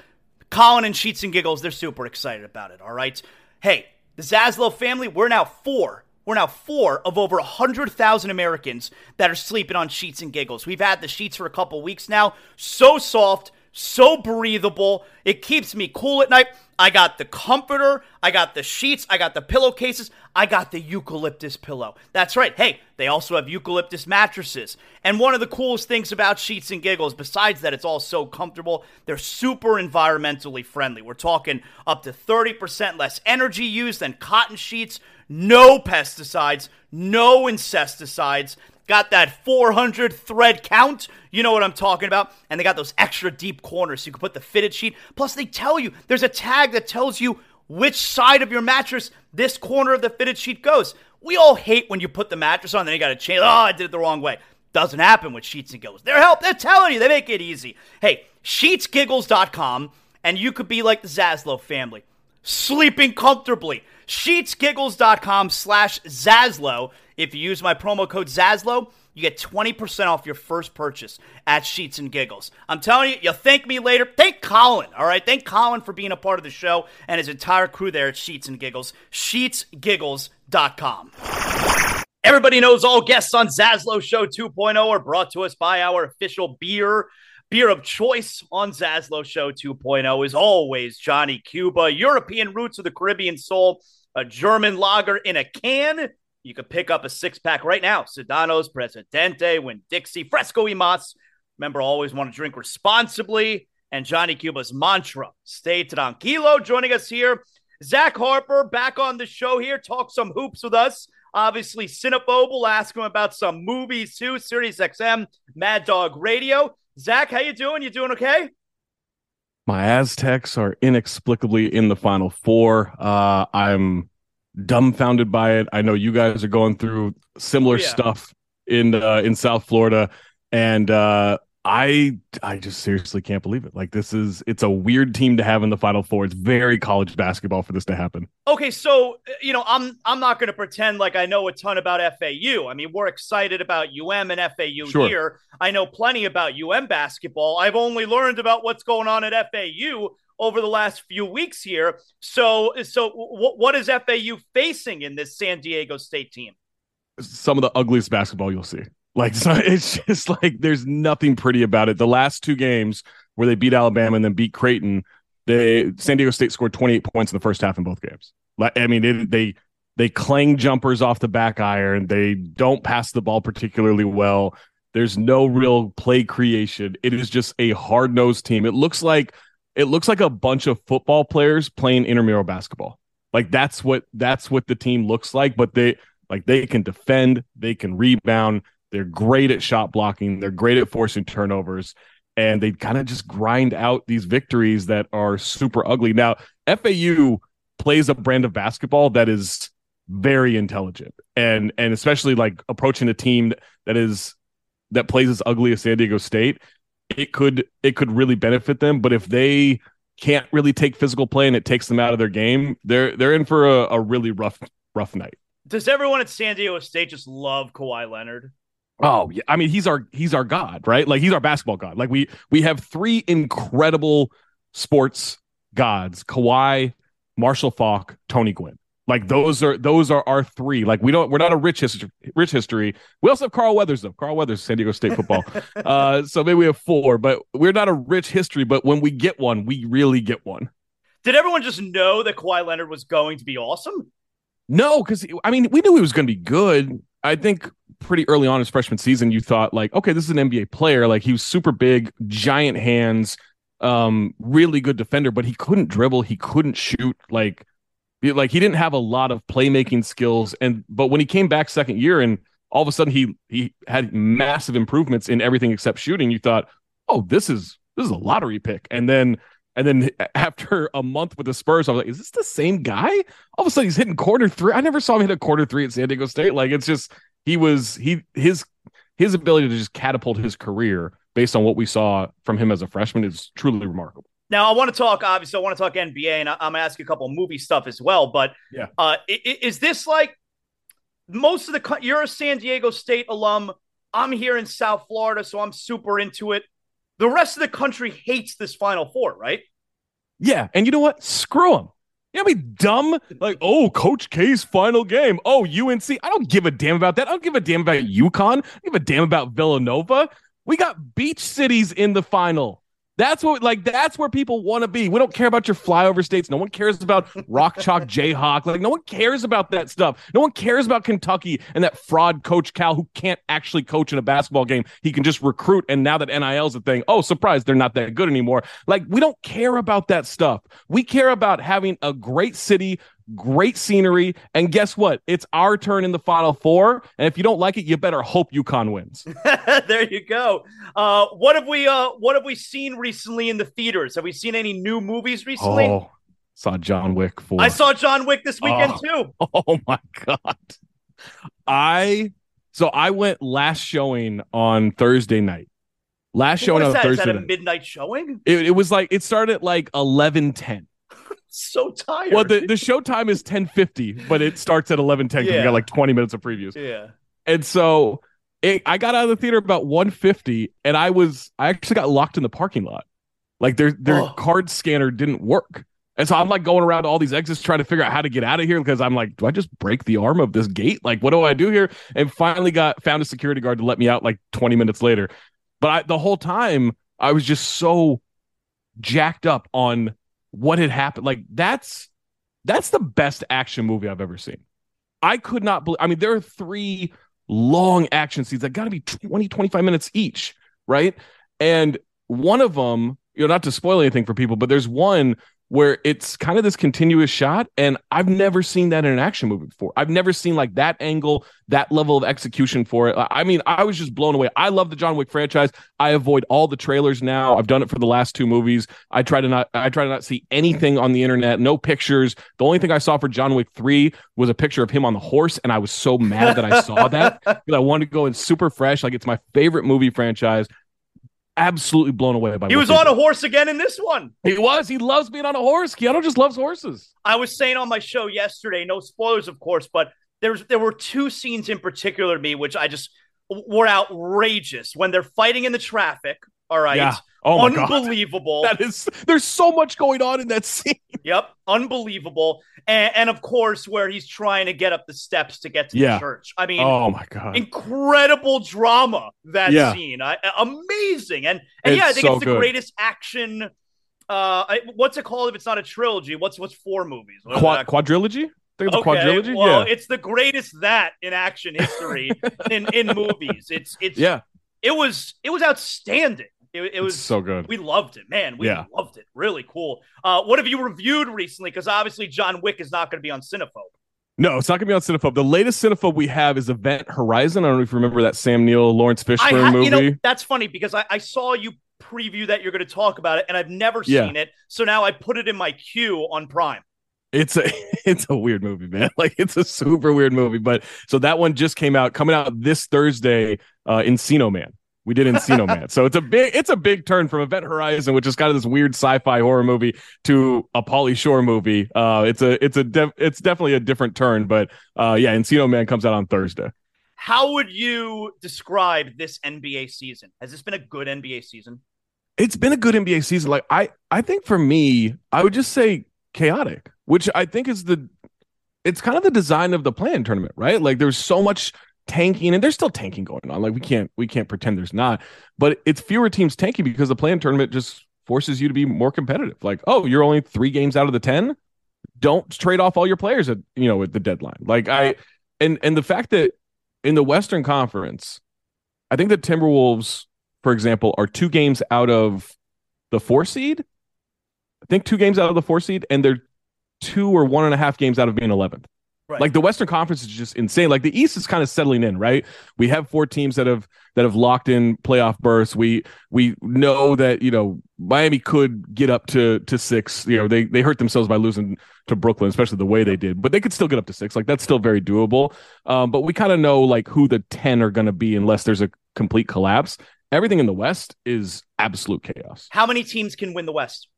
Colin and Sheets and Giggles, they're super excited about it. All right. Hey, the Zaslow family, we're now four we're now four of over 100,000 Americans that are sleeping on sheets and giggles. We've had the sheets for a couple weeks now. So soft, so breathable. It keeps me cool at night. I got the comforter, I got the sheets, I got the pillowcases, I got the eucalyptus pillow. That's right. Hey, they also have eucalyptus mattresses. And one of the coolest things about Sheets and Giggles, besides that it's all so comfortable, they're super environmentally friendly. We're talking up to 30% less energy used than cotton sheets, no pesticides, no insecticides. Got that 400 thread count. You know what I'm talking about. And they got those extra deep corners so you can put the fitted sheet. Plus, they tell you there's a tag that tells you which side of your mattress this corner of the fitted sheet goes. We all hate when you put the mattress on, then you got to change. Oh, I did it the wrong way. Doesn't happen with Sheets and Giggles. They're help. They're telling you. They make it easy. Hey, sheetsgiggles.com, and you could be like the Zaslow family, sleeping comfortably. Sheetsgiggles.com slash Zaslow. If you use my promo code Zaslow, you get 20% off your first purchase at Sheets and Giggles. I'm telling you, you'll thank me later. Thank Colin, all right? Thank Colin for being a part of the show and his entire crew there at Sheets and Giggles. SheetsGiggles.com. Everybody knows all guests on Zaslow Show 2.0 are brought to us by our official beer. Beer of choice on Zaslow Show 2.0 is always Johnny Cuba, European roots of the Caribbean soul, a German lager in a can you can pick up a six pack right now. Sedanos, Presidente, Winn Dixie, Fresco y Mas. Remember, always want to drink responsibly. And Johnny Cuba's mantra, stay tranquilo. Joining us here, Zach Harper back on the show here, talk some hoops with us. Obviously, Cinephobe will ask him about some movies too. Sirius XM, Mad Dog Radio. Zach, how you doing? You doing okay? My Aztecs are inexplicably in the final four. Uh, I'm dumbfounded by it. I know you guys are going through similar yeah. stuff in uh, in South Florida, and uh, I I just seriously can't believe it. Like this is it's a weird team to have in the Final Four. It's very college basketball for this to happen. Okay, so uh, you know I'm I'm not going to pretend like I know a ton about FAU. I mean, we're excited about UM and FAU sure. here. I know plenty about UM basketball. I've only learned about what's going on at FAU over the last few weeks here. So, so w- what is FAU facing in this San Diego State team? Some of the ugliest basketball you'll see. Like (laughs) it's just like there's nothing pretty about it. The last two games where they beat Alabama and then beat Creighton, they San Diego State scored 28 points in the first half in both games. Like I mean, they they they clang jumpers off the back iron. They don't pass the ball particularly well. There's no real play creation. It is just a hard nosed team. It looks like it looks like a bunch of football players playing intramural basketball. Like that's what that's what the team looks like. But they like they can defend, they can rebound, they're great at shot blocking, they're great at forcing turnovers, and they kind of just grind out these victories that are super ugly. Now, FAU plays a brand of basketball that is very intelligent and and especially like approaching a team that is that plays as ugly as San Diego State, it could it could really benefit them. But if they can't really take physical play and it takes them out of their game, they're they're in for a, a really rough rough night. Does everyone at San Diego State just love Kawhi Leonard? Oh yeah, I mean he's our he's our god, right? Like he's our basketball god. Like we we have three incredible sports gods: Kawhi, Marshall Faulk, Tony Gwynn. Like those are those are our three. Like we don't we're not a rich history rich history. We also have Carl Weathers though. Carl Weathers, San Diego State football. (laughs) uh, so maybe we have four, but we're not a rich history. But when we get one, we really get one. Did everyone just know that Kawhi Leonard was going to be awesome? No, because I mean we knew he was going to be good. I think pretty early on his freshman season, you thought like, okay, this is an NBA player. Like he was super big, giant hands, um, really good defender, but he couldn't dribble, he couldn't shoot. Like, like he didn't have a lot of playmaking skills. And but when he came back second year, and all of a sudden he he had massive improvements in everything except shooting, you thought, oh, this is this is a lottery pick. And then and then (laughs) after a month with the Spurs, I was like, is this the same guy? All of a sudden he's hitting corner three. I never saw him hit a corner three at San Diego State. Like it's just he was he his his ability to just catapult his career based on what we saw from him as a freshman is truly remarkable. Now, I want to talk. Obviously, I want to talk NBA, and I'm gonna ask you a couple of movie stuff as well. But yeah, uh, is this like most of the? You're a San Diego State alum. I'm here in South Florida, so I'm super into it. The rest of the country hates this Final Four, right? Yeah, and you know what? Screw them. You know, be dumb. Like, oh, Coach K's final game. Oh, UNC. I don't give a damn about that. I don't give a damn about UConn. I don't give a damn about Villanova. We got beach cities in the final. That's what like that's where people want to be. We don't care about your flyover states. No one cares about Rock Chalk Jayhawk. Like no one cares about that stuff. No one cares about Kentucky and that fraud coach Cal who can't actually coach in a basketball game. He can just recruit and now that NIL's a thing, oh surprise, they're not that good anymore. Like we don't care about that stuff. We care about having a great city great scenery. And guess what? It's our turn in the final four. And if you don't like it, you better hope UConn wins. (laughs) there you go. Uh, what have we uh, what have we seen recently in the theaters? Have we seen any new movies recently? Oh, saw John Wick 4. I saw John Wick this weekend oh, too. (laughs) Oh my god. I so I went last showing on Thursday night. Last showing on that? Thursday. Is that a midnight showing? It, it was like it started at like eleven ten so tired. Well, the, the show time is 1050, but it starts at 1110 because yeah. we got like 20 minutes of previews. Yeah. And so it, I got out of the theater about 150 and I was, I actually got locked in the parking lot. Like their, their oh. card scanner didn't work. And so I'm like going around all these exits trying to figure out how to get out of here because I'm like, do I just break the arm of this gate? Like, what do I do here? And finally got found a security guard to let me out like 20 minutes later. But I, the whole time I was just so jacked up on what had happened. Like that's that's the best action movie I've ever seen. I could not believe I mean there are three long action scenes that got to be 20 25 minutes each, right? And one of them, you know, not to spoil anything for people, but there's one where it's kind of this continuous shot and i've never seen that in an action movie before. I've never seen like that angle that level of execution for it. I mean i was just blown away. I love the john wick franchise. I avoid all the trailers now. I've done it for the last two movies. I try to not i try to not see anything on the internet no pictures. The only thing i saw for john wick 3 was a picture of him on the horse and i was so mad that i saw that (laughs) because i wanted to go in super fresh. Like it's my favorite movie franchise absolutely blown away by. He was on a horse again in this one. He was. He loves being on a horse. Keanu just loves horses. I was saying on my show yesterday, no spoilers, of course, but there's there were two scenes in particular to me which I just were outrageous when they're fighting in the traffic. All right. Yeah. Oh my unbelievable. God. That is there's so much going on in that scene. (laughs) Yep. Unbelievable. And, and of course, where he's trying to get up the steps to get to yeah. the church. I mean, oh my God. Incredible drama that yeah. scene. I, amazing. And and yeah, I think so it's the good. greatest action. Uh, what's it called if it's not a trilogy? What's what's four movies? Quad- quadrilogy? Think it's okay, a quadrilogy. Well, yeah. it's the greatest that in action history (laughs) in in movies. It's it's yeah. It was it was outstanding. It, it was it's so good. We loved it, man. We Yeah. loved it. Really cool. Uh, what have you reviewed recently? Because obviously John Wick is not going to be on Cinephobe. No, it's not gonna be on Cinephobe. The latest Cinephobe we have is Event Horizon. I don't know if you remember that Sam Neill, Laurence Fishburne ha- movie. you know that's funny because I, I saw you preview that you're going to talk about it, and I've never Yeah. seen it. So now I put it in my queue on Prime. It's a (laughs) it's a weird movie, man. (laughs) Like it's a super weird movie. But so that one just came out, coming out this Thursday. Uh, Encino Man. We did Encino Man. So it's a big it's a big turn from Event Horizon, which is kind of this weird sci-fi horror movie, to a Pauly Shore movie. Uh, it's a it's a def- it's definitely a different turn. But uh, yeah, Encino Man comes out on Thursday. How would you describe this NBA season? Has this been a good NBA season? it's been a good NBA season. Like I, I think for me, I would just say chaotic, which I think is the, it's kind of the design of the play-in tournament, right? Like there's so much tanking, and there's still tanking going on. Like we can't, we can't pretend there's not, but it's fewer teams tanking because the play-in tournament just forces you to be more competitive. Like, oh, you're only three games out of the ten. Don't trade off all your players at you know at the deadline. Like I, and and the fact that in the Western Conference, I think the Timberwolves for example, are two games out of the four seed. I think two games out of the four seed, and they're two or one and a half games out of being 11th. Right. Like the Western Conference is just insane. Like the East is kind of settling in, right? We have four teams that have that have locked in playoff berths. We we know that you know Miami could get up to to six. You know they they hurt themselves by losing to Brooklyn, especially the way they did, but they could still get up to six. Like that's still very doable. Um, but we kind of know like who the ten are going to be unless there's a complete collapse. Everything in the West is absolute chaos. How many teams can win the West?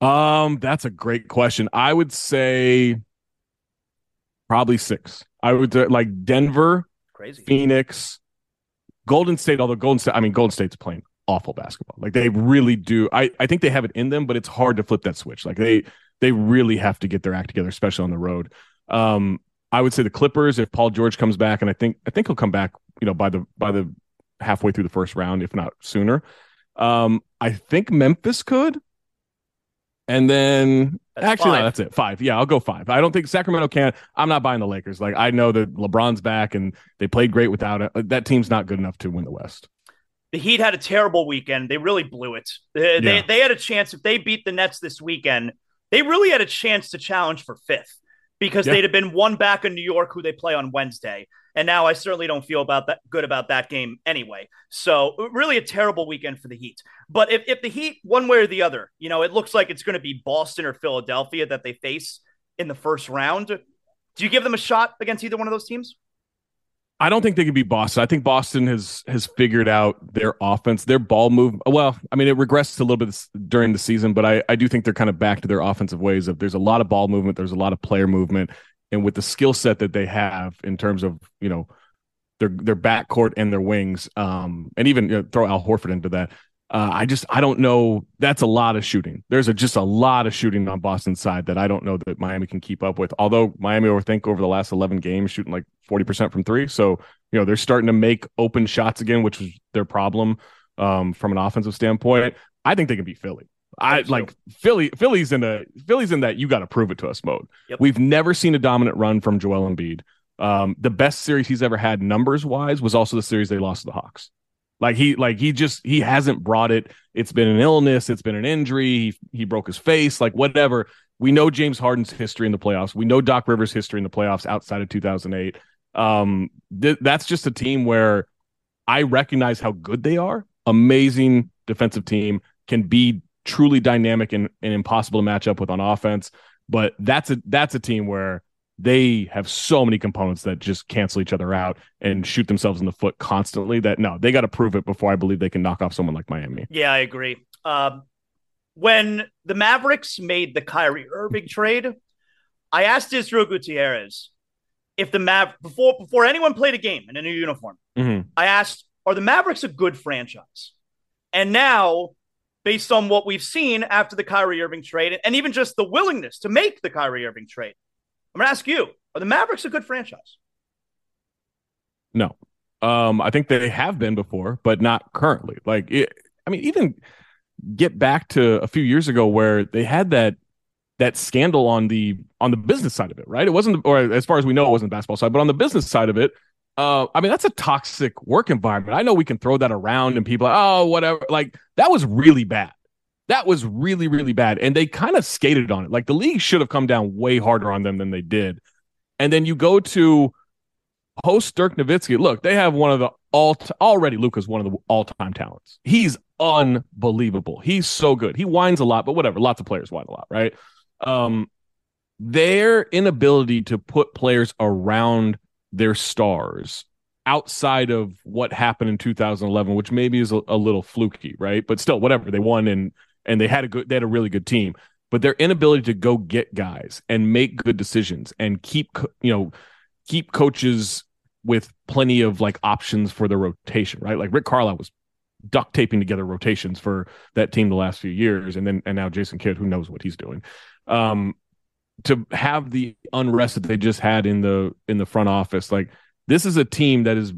Um, that's a great question. I would say probably six. I would like Denver, Crazy. Phoenix, Golden State. Although Golden State, I mean Golden State's playing awful basketball. Like they really do. I I think they have it in them, but it's hard to flip that switch. Like they they really have to get their act together, especially on the road. Um, I would say the Clippers if Paul George comes back, and I think I think he'll come back. You know, by the by the halfway through the first round, if not sooner. Um, I think Memphis could. And then That's actually, five. no, that's it. Five. Yeah, I'll go five. I don't think Sacramento can. I'm not buying the Lakers. Like I know that LeBron's back and they played great without it. Uh, that team's not good enough to win the West. The Heat had a terrible weekend. They really blew it. They, they, Yeah. they had a chance if they beat the Nets this weekend. They really had a chance to challenge for fifth because Yeah. they'd have been one back in New York, who they play on Wednesday. And now I certainly don't feel about that good about that game anyway. So really a terrible weekend for the Heat. But if, if the Heat, one way or the other, you know, it looks like it's going to be Boston or Philadelphia that they face in the first round. Do you give them a shot against either one of those teams? I don't think they could be Boston. I think Boston has has figured out their offense, their ball move. Well, I mean, it regressed a little bit during the season, but I, I do think they're kind of back to their offensive ways. Of there's a lot of ball movement, there's a lot of player movement, and with the skill set that they have in terms of you know their their backcourt and their wings, um, and even you know, throw Al Horford into that. Uh, I just I don't know. That's a lot of shooting. There's a, just a lot of shooting on Boston's side that I don't know that Miami can keep up with. Although Miami, I think over the last 11 games, shooting like 40 percent from three. So you know they're starting to make open shots again, which was their problem um, from an offensive standpoint. I think they can beat Philly. I so. like Philly. Philly's in a Philly's in that you got to prove it to us mode. Yep. We've never seen a dominant run from Joel Embiid. Um, the best series he's ever had numbers wise was also the series they lost to the Hawks. Like he like he just he hasn't brought it. It's been an illness, it's been an injury, he, he broke his face, like whatever. We know James Harden's history in the playoffs. We know Doc Rivers' history in the playoffs outside of 2008. Um th- that's just a team where I recognize how good they are. Amazing defensive team can be truly dynamic and, and impossible to match up with on offense, but that's a that's a team where they have so many components that just cancel each other out and shoot themselves in the foot constantly that no, they got to prove it before I believe they can knock off someone like Miami. Yeah, I agree. Um, when the Mavericks made the Kyrie Irving trade, I asked Israel Gutierrez if the Mav before before anyone played a game in a new uniform. Mhm. I asked, "Are the Mavericks a good franchise?" And now, based on what we've seen after the Kyrie Irving trade, and even just the willingness to make the Kyrie Irving trade, I'm going to ask you: Are the Mavericks a good franchise? No. Um, I think they have been before, but not currently. Like, it, I mean, even get back to a few years ago where they had that that scandal on the on the business side of it, right? It wasn't, or as far as we know, it wasn't the basketball side, but on the business side of it, uh, I mean, that's a toxic work environment. I know we can throw that around and people, oh, whatever. Like that was really bad. That was really, really bad. And they kind of skated on it. Like the league should have come down way harder on them than they did. And then you go to host Dirk Nowitzki. Look, they have one of the all t- already Luka's one of the all time talents. He's unbelievable. He's so good. He whines a lot, but whatever. Lots of players whine a lot, right? Um, their inability to put players around their stars outside of what happened in 2011, which maybe is a, a, little fluky, right? But still, whatever. They won and and they had a good, they had a really good team. But their inability to go get guys and make good decisions and keep, you know, keep coaches with plenty of like options for the rotation, right? Like Rick Carlisle was duct taping together rotations for that team the last few years, and then and now Jason Kidd, who knows what he's doing. Um, to have the unrest that they just had in the in the front office. Like this is a team that is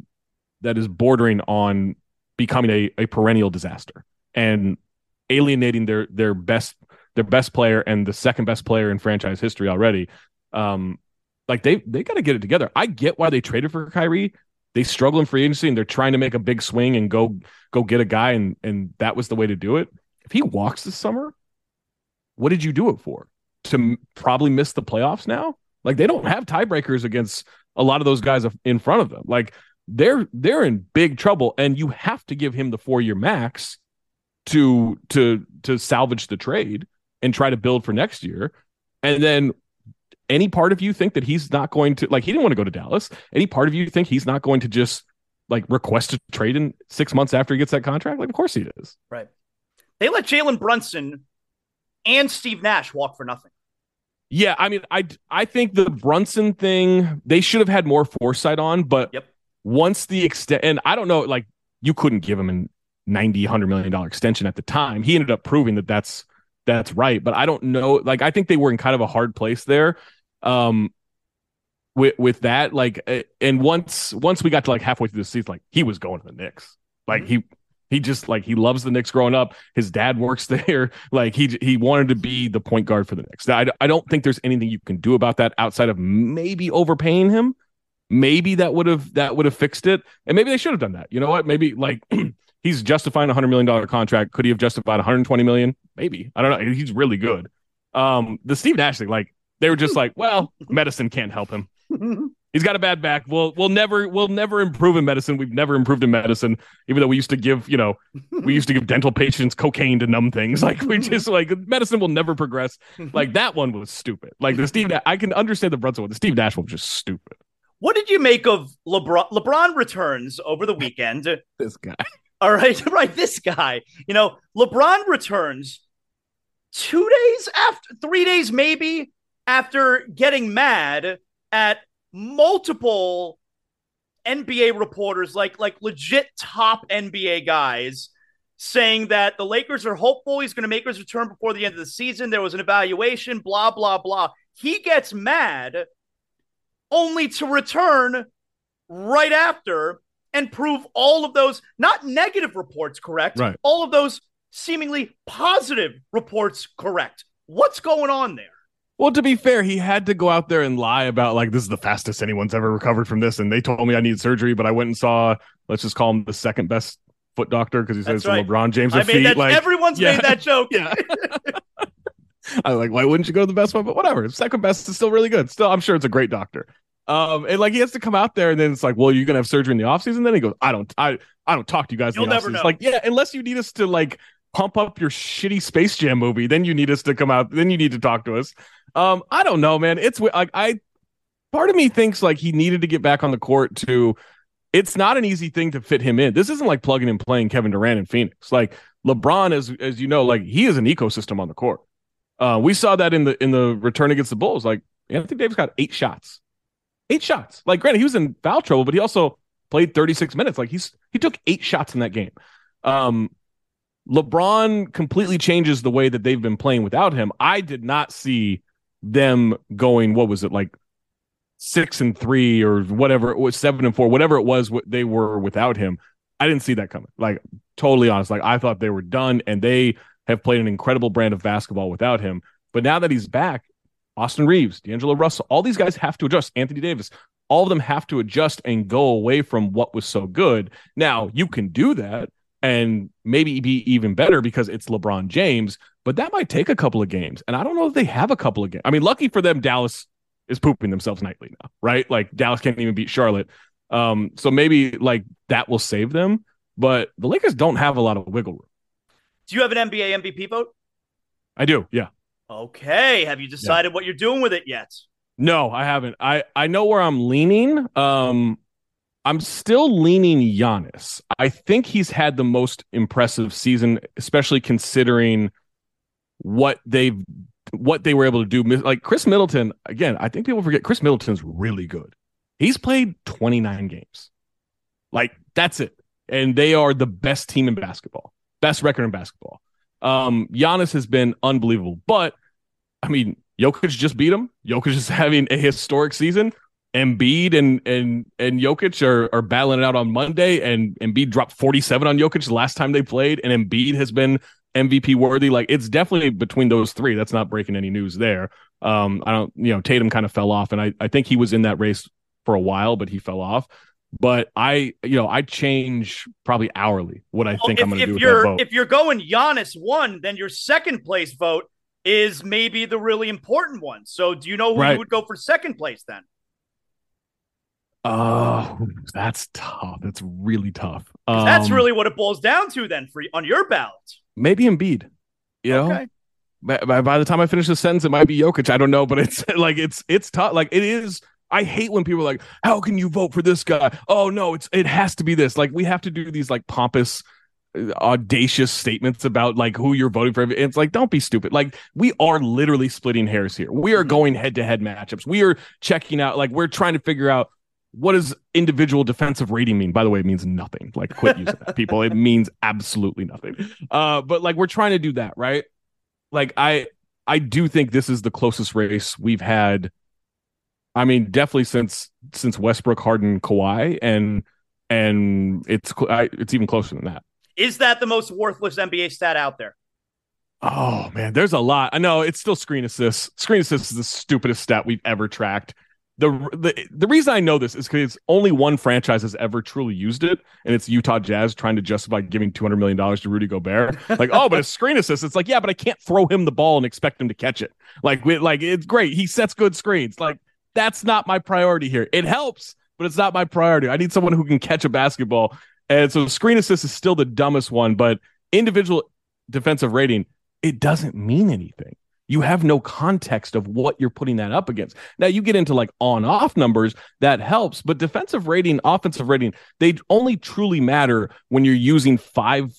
that is bordering on becoming a, a perennial disaster and alienating their their best their best player and the second best player in franchise history already. Um like they they got to get it together. I get why they traded for Kyrie. They struggle in free agency and they're trying to make a big swing and go go get a guy and and that was the way to do it. If he walks this summer what did you do it for to probably miss the playoffs now. Like they don't have tiebreakers against a lot of those guys in front of them. Like they're they're in big trouble, and you have to give him the four year max to to to salvage the trade and try to build for next year. And then any part of you think that he's not going to like he didn't want to go to Dallas. Any part of you think he's not going to just like request a trade in six months after he gets that contract? Like, of course he is. Right. They let Jalen Brunson and Steve Nash walk for nothing. Yeah, I mean, I I think the Brunson thing they should have had more foresight on, but yep. once the extent, and I don't know, like you couldn't give him a 90 100 million dollar extension at the time. He ended up proving that that's that's right, but I don't know. Like I think they were in kind of a hard place there. Um, with with that, like, and once once we got to like halfway through the season, like he was going to the Knicks. Like mm-hmm. he he just like he loves the Knicks growing up. His dad works (laughs) there. Like he he wanted to be the point guard for the Knicks. I, I don't think there's anything you can do about that outside of maybe overpaying him. Maybe that would have that would have fixed it, and maybe they should have done that. You know what? Maybe like (clears throat) he's justifying a hundred million dollar contract. Could he have justified 120 million? Maybe I don't know. He's really good. Um, the Steve Nash thing, like they were just (laughs) like, well, medicine can't help him. He's got a bad back. We'll we'll never we'll never improve in medicine. We've never improved in medicine, even though we used to give you know we used to give dental patients cocaine to numb things. (laughs) Like we just like medicine will never progress. Like that one was stupid. Like the Steve, I can understand the Brunson one. The Steve Nash one was just stupid. What did you make of LeBron? LeBron returns over the weekend. (laughs) this guy. All right, (laughs) right. This guy. You know, LeBron returns two days after, three days maybe after getting mad at multiple NBA reporters, like like legit top NBA guys, saying that the Lakers are hopeful he's going to make his return before the end of the season. There was an evaluation, blah blah blah. He gets mad only to return right after and prove all of those not negative reports correct, right. all of those seemingly positive reports correct. What's going on there? Well, to be fair, he had to go out there and lie about like this is the fastest anyone's ever recovered from this, and they told me I need surgery, but I went and saw let's just call him the second best foot doctor because he says right. LeBron James of feet. Like everyone's yeah. made that joke. (laughs) yeah. I like why wouldn't you go to the best one? But whatever, second best is still really good. Still, I'm sure it's a great doctor. Um, and like he has to come out there, and then it's like, well, you're gonna have surgery in the offseason. Then he goes, I don't, I, I don't talk to you guys. You'll never know. Like, yeah, unless you need us to like pump up your shitty Space Jam movie, then you need us to come out. Then you need to talk to us. Um, I don't know, man. It's like I part of me thinks like he needed to get back on the court to it's not an easy thing to fit him in. This isn't like plugging and playing Kevin Durant in Phoenix. Like LeBron, as as you know, like he is an ecosystem on the court. Uh, we saw that in the in the return against the Bulls. Like Anthony Davis got eight shots, eight shots. Like granted, he was in foul trouble, but he also played 36 minutes. Like he's he took eight shots in that game. Um, LeBron completely changes the way that they've been playing without him. I did not see them going, what was it like six and three or whatever it was, seven and four, whatever it was, what they were without him. I didn't see that coming. Like totally honest. Like I thought they were done and they have played an incredible brand of basketball without him. But now that he's back, Austin Reaves, D'Angelo Russell, all these guys have to adjust. Anthony Davis, all of them have to adjust and go away from what was so good. Now, you can do that and maybe be even better because it's LeBron James, but that might take a couple of games. And I don't know if they have a couple of games. I mean, lucky for them, Dallas is pooping themselves nightly now, right? Like Dallas can't even beat Charlotte. Um, so maybe like that will save them, but the Lakers don't have a lot of wiggle room. Do you have an NBA MVP vote? I do, yeah. Okay. Have you decided yeah. what you're doing with it yet? No, I haven't. I I know where I'm leaning. Um I'm still leaning Giannis. I think he's had the most impressive season, especially considering what they've what they were able to do. Like Khris Middleton, again, I think people forget Khris Middleton's really good. He's played 29 games. Like that's it. And they are the best team in basketball, best record in basketball. Um, Giannis has been unbelievable. But I mean, Jokic just beat him. Jokic is (laughs) having a historic season. Embiid and and and Jokic are are battling it out on Monday, and Embiid dropped 47 on Jokic the last time they played, and Embiid has been MVP worthy. Like it's definitely between those three. That's not breaking any news there. Um, I don't, you know, Tatum kind of fell off, and I I think he was in that race for a while, but he fell off. But I, you know, I change probably hourly what I think if, I'm going to do with you're. If you're going Giannis one, then your second place vote is maybe the really important one. So do you know who right. you would go for second place then? Oh, that's tough. That's really tough. Um, that's really what it boils down to then for on your ballot. Maybe Embiid. You okay. know, by, by the time I finish the sentence, it might be Jokic. I don't know, but it's (laughs) like it's it's tough. Like it is. I hate when people are like, "How can you vote for this guy?" Oh no, it's it has to be this. Like we have to do these like pompous audacious statements about like who you're voting for. It's like, don't be stupid. Like, we are literally splitting hairs here. We are mm-hmm. going head to head matchups. We are checking out, like, we're trying to figure out what does individual defensive rating mean? By the way, it means nothing. Like, quit using that, people. It means absolutely nothing. Uh, but like, we're trying to do that, right? Like, I, I do think this is the closest race we've had. I mean, definitely since since Westbrook, Harden, Kawhi, and and it's it's even closer than that. Is that the most worthless NBA stat out there? Oh man, there's a lot. I know it's still screen assists. Screen assists is the stupidest stat we've ever tracked. The the, the reason I know this is because only one franchise has ever truly used it, and it's Utah Jazz trying to justify giving two hundred million dollars to Rudy Gobert. (laughs) Like, oh, but a screen assist. It's like, yeah, but I can't throw him the ball and expect him to catch it. Like, we, like it's great. He sets good screens. Like, that's not my priority here. It helps, but it's not my priority. I need someone who can catch a basketball and so screen assist is still the dumbest one, but individual defensive rating, it doesn't mean anything. You have no context of what you're putting that up against. Now you get into like on off numbers, that helps, but defensive rating, offensive rating, they only truly matter when you're using five,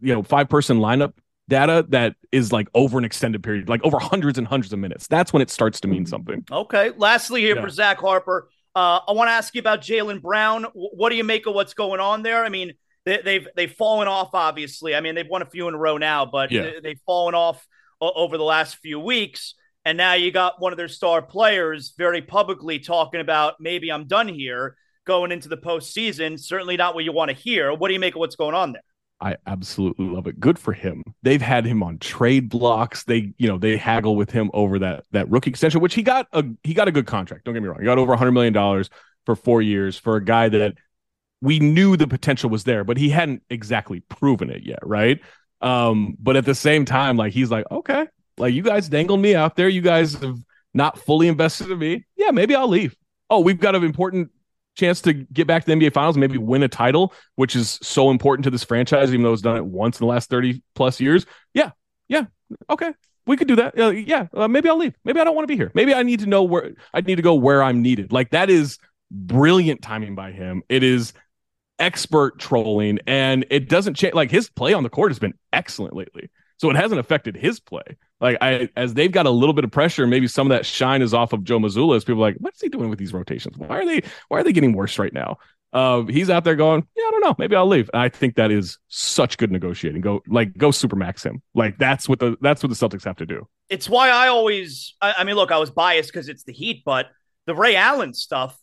you know, five person lineup data that is like over an extended period, like over hundreds and hundreds of minutes. That's when it starts to mean something. Okay. Lastly, here yeah. for Zach Harper, uh, I want to ask you about Jaylen Brown. What do you make of what's going on there? I mean, they, have they've, they've fallen off. Obviously, I mean they've won a few in a row now, but yeah. they, have fallen off over the last few weeks. And now you got one of their star players very publicly talking about maybe I'm done here going into the postseason. Certainly not what you want to hear. What do you make of what's going on there? I absolutely love it. Good for him. They've had him on trade blocks. They, you know, they haggle with him over that that rookie extension, which he got a he got a good contract. Don't get me wrong. He got over 100 million dollars for 4 years for a guy that we knew the potential was there, but he hadn't exactly proven it yet, right? Um, but at the same time, like he's like, okay, like you guys dangled me out there. You guys have not fully invested in me. Yeah, maybe I'll leave. Oh, we've got an important chance to get back to the NBA Finals, maybe win a title, which is so important to this franchise, even though it's done it once in the last 30 plus years. Yeah. Yeah. Okay. We could do that. Uh, yeah. Uh, maybe I'll leave. Maybe I don't want to be here. Maybe I need to know where I need to go where I'm needed. Like that is brilliant timing by him. It is expert trolling and it doesn't change. Like his play on the court has been excellent lately. So it hasn't affected his play. Like I, as they've got a little bit of pressure, maybe some of that shine is off of Joe Mazzulla. As people like, what's he doing with these rotations? Why are they, why are they getting worse right now? Uh, he's out there going, yeah, I don't know, maybe I'll leave. And I think that is such good negotiating. Go like go supermax him. Like that's what the that's what the Celtics have to do. It's why I always, I, I mean, look, I was biased because it's the Heat, but the Ray Allen stuff,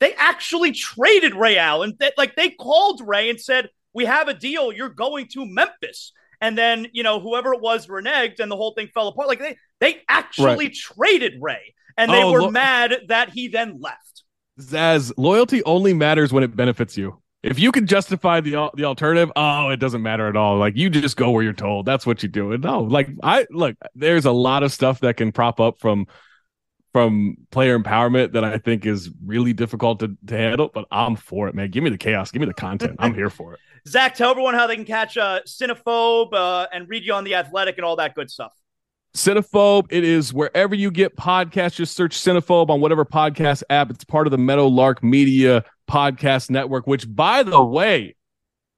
they actually traded Ray Allen. That like they called Ray and said, we have a deal. You're going to Memphis and then you know whoever it was reneged and the whole thing fell apart like they they actually right. traded ray and they oh, were look. mad that he then left Zaz, loyalty only matters when it benefits you. If you can justify the the alternative, oh, it doesn't matter at all. Like you just go where you're told. That's what you do. And no, like I look, there's a lot of stuff that can prop up from from player empowerment that I think is really difficult to, to handle, but I'm for it, man. Give me the chaos, give me the content. I'm here for it. (laughs) Zach, tell everyone how they can catch uh, Cinephobe uh, and read you on the Athletic and all that good stuff. Cinephobe, it is wherever you get podcasts. Just search Cinephobe on whatever podcast app. It's part of the Meadowlark Media Podcast Network, which, by the way,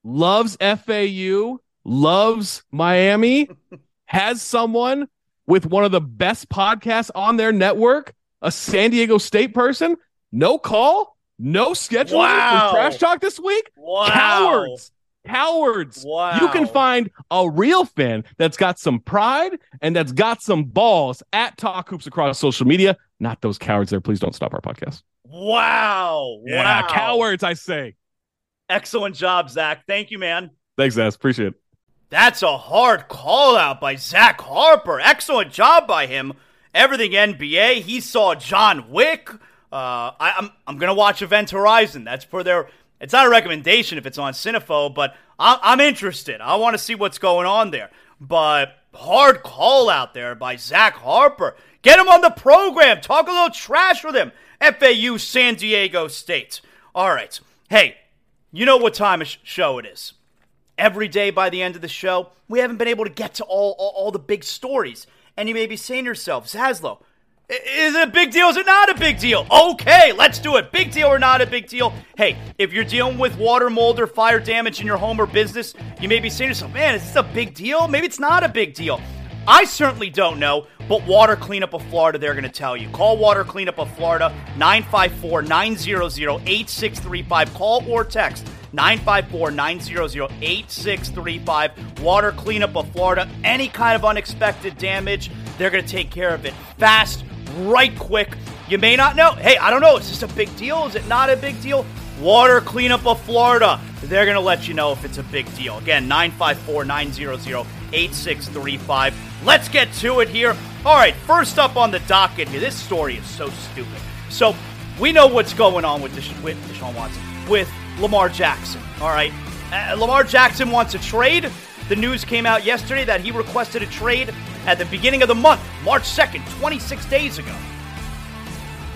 loves FAU, loves Miami, (laughs) has someone with one of the best podcasts on their network, a San Diego State person. No call, no schedule wow. for trash talk this week. Wow. Cowards cowards. Wow. You can find a real fan that's got some pride and that's got some balls at Talk Hoops across social media. Not those cowards there. Please don't stop our podcast. Wow. Yeah, wow. cowards, I say. Excellent job, Zach. Thank you, man. Thanks, Zach. Appreciate it. That's a hard call out by Zach Harper. Excellent job by him. Everything NBA. He saw John Wick. Uh, I, am I'm, I'm gonna watch Event Horizon. That's for their it's not a recommendation if it's on Cinepho, but I'm interested. I want to see what's going on there. But hard call out there by Zach Harper. Get him on the program. Talk a little trash with him. FAU San Diego State. All right. Hey, you know what time of show it is. Every day by the end of the show, we haven't been able to get to all, all, all the big stories. And you may be saying to yourself, Zaslow, is it a big deal? Is it not a big deal? Okay, let's do it. Big deal or not a big deal? Hey, if you're dealing with water, mold, or fire damage in your home or business, you may be saying to yourself, man, is this a big deal? Maybe it's not a big deal. I certainly don't know, but Water Cleanup of Florida, they're going to tell you. Call Water Cleanup of Florida, 954 900 8635. Call or text 954 900 8635. Water Cleanup of Florida. Any kind of unexpected damage, they're going to take care of it fast right quick. You may not know. Hey, I don't know. Is this a big deal? Is it not a big deal? Water Cleanup of Florida. They're going to let you know if it's a big deal. Again, 954 900 8635. Let's get to it here. All right, first up on the docket here. This story is so stupid. So, we know what's going on with, Desha- with Deshaun Watson, with Lamar Jackson. All right. Uh, Lamar Jackson wants a trade. The news came out yesterday that he requested a trade at the beginning of the month, March 2nd, 26 days ago.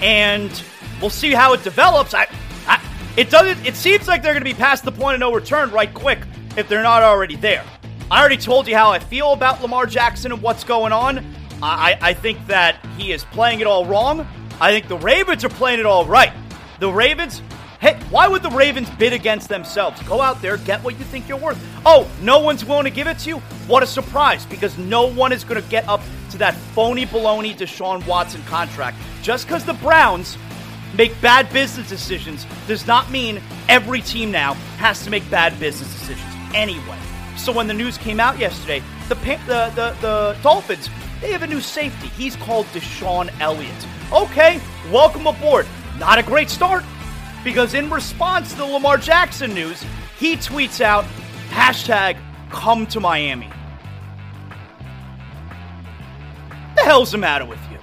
And we'll see how it develops. I, I it doesn't it seems like they're going to be past the point of no return right quick if they're not already there. I already told you how I feel about Lamar Jackson and what's going on. I, I think that he is playing it all wrong. I think the Ravens are playing it all right. The Ravens Hey, why would the Ravens bid against themselves? Go out there, get what you think you're worth. Oh, no one's willing to give it to you? What a surprise, because no one is going to get up to that phony baloney Deshaun Watson contract. Just because the Browns make bad business decisions does not mean every team now has to make bad business decisions anyway. So when the news came out yesterday, the, the, the, the Dolphins, they have a new safety. He's called DeShon Elliott. Okay, welcome aboard. Not a great start, because in response to the Lamar Jackson news, he tweets out hashtag come to Miami. The hell's the matter with you?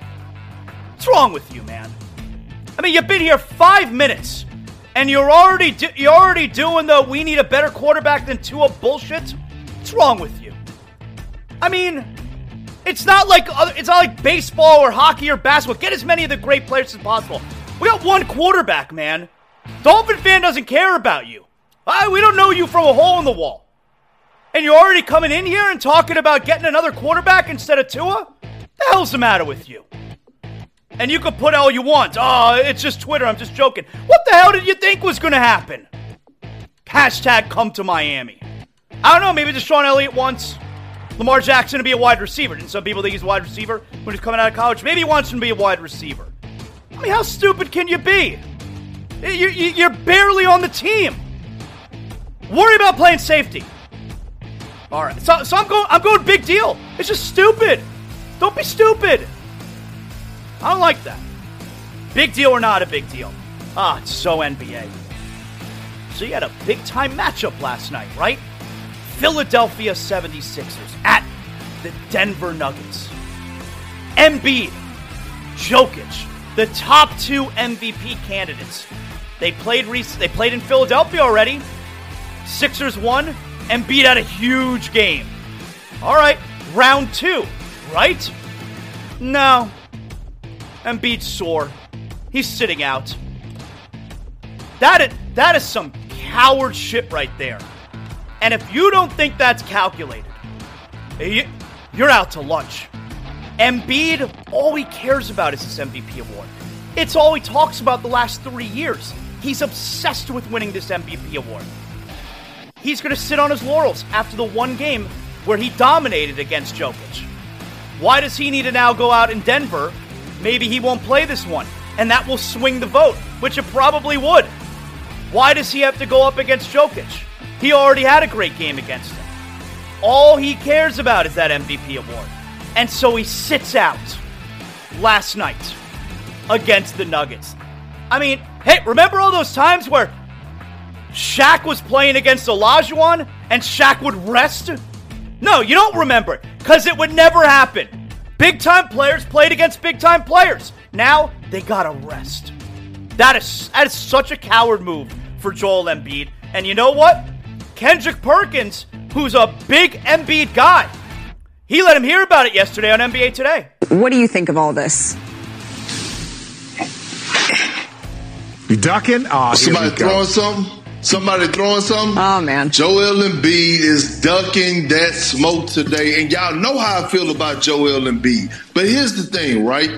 What's wrong with you, man? I mean, you've been here five minutes, and you're already do- you're already doing the we need a better quarterback than Tua bullshit. What's wrong with you? I mean, it's not like other, it's not like baseball or hockey or basketball. Get as many of the great players as possible. We got one quarterback, man. Dolphin fan doesn't care about you. I, we don't know you from a hole in the wall. And you're already coming in here and talking about getting another quarterback instead of Tua? The hell's the matter with you? And you can put all you want. Oh, it's just Twitter. I'm just joking. What the hell did you think was going to happen? Hashtag come to Miami. I don't know. Maybe DeShon Elliott wants Lamar Jackson to be a wide receiver. And some people think he's a wide receiver when he's coming out of college. Maybe he wants him to be a wide receiver. I mean, how stupid can you be? You're barely on the team. Worry about playing safety. All right. So, so I'm going. I'm going big deal. It's just stupid. Don't be stupid. I don't like that. Big deal or not a big deal? Ah, it's so NBA. So you had a big time matchup last night, right? Philadelphia 76ers at the Denver Nuggets. Embiid, Jokic, the top two MVP candidates. They played they played in Philadelphia already. Sixers won. Embiid had a huge game. All right, round two, right? No. Embiid's sore. He's sitting out. That is, that is some coward shit right there. And if you don't think that's calculated, you're out to lunch. Embiid, all he cares about is this MVP award. It's all he talks about the last three years. He's obsessed with winning this MVP award. He's going to sit on his laurels after the one game where he dominated against Jokic. Why does he need to now go out in Denver? Maybe he won't play this one, and that will swing the vote, which it probably would. Why does he have to go up against Jokic? He already had a great game against him. All he cares about is that MVP award. And so he sits out last night against the Nuggets. I mean, hey, remember all those times where Shaq was playing against Olajuwon and Shaq would rest? No, you don't remember because it would never happen. Big time players played against big time players. Now they gotta rest. That is that is such a coward move for Joel Embiid. And you know what? Kendrick Perkins, who's a big Embiid guy, he let him hear about it yesterday on NBA Today. What do you think of all this? You ducking? Oh, Somebody throwing something? Somebody throwing something? Oh man. Joel Embiid is ducking that smoke today. And y'all know how I feel about Joel Embiid. But here's the thing, right?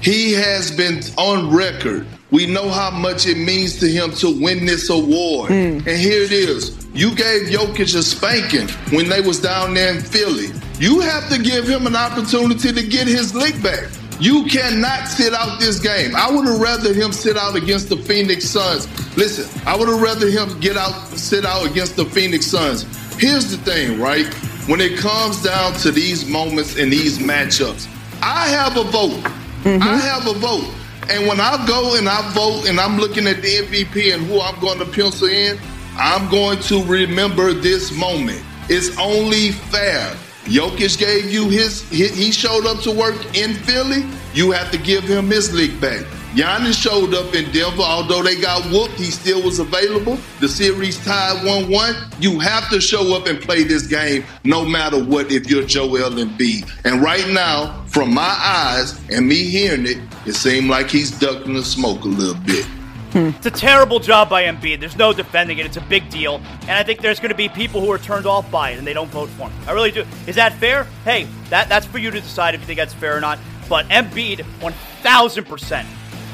He has been on record. We know how much it means to him to win this award. Mm. And here it is. You gave Jokic a spanking when they was down there in Philly. You have to give him an opportunity to get his lick back. You cannot sit out this game. I would have rather him sit out against the Phoenix Suns. Listen, I would have rather him get out, sit out against the Phoenix Suns. Here's the thing, right? When it comes down to these moments and these matchups, I have a vote. Mm-hmm. I have a vote. And when I go and I vote and I'm looking at the MVP and who I'm going to pencil in, I'm going to remember this moment. It's only fair Jokic gave you his, he showed up to work in Philly. You have to give him his league back. Giannis showed up in Denver, although they got whooped, he still was available. The series tied 1 1. You have to show up and play this game no matter what if you're Joel Embiid. And right now, from my eyes and me hearing it, it seemed like he's ducking the smoke a little bit. It's a terrible job by Embiid. There's no defending it. It's a big deal. And I think there's going to be people who are turned off by it and they don't vote for him. I really do. Is that fair? Hey, that, that's for you to decide if you think that's fair or not. But Embiid, 1,000%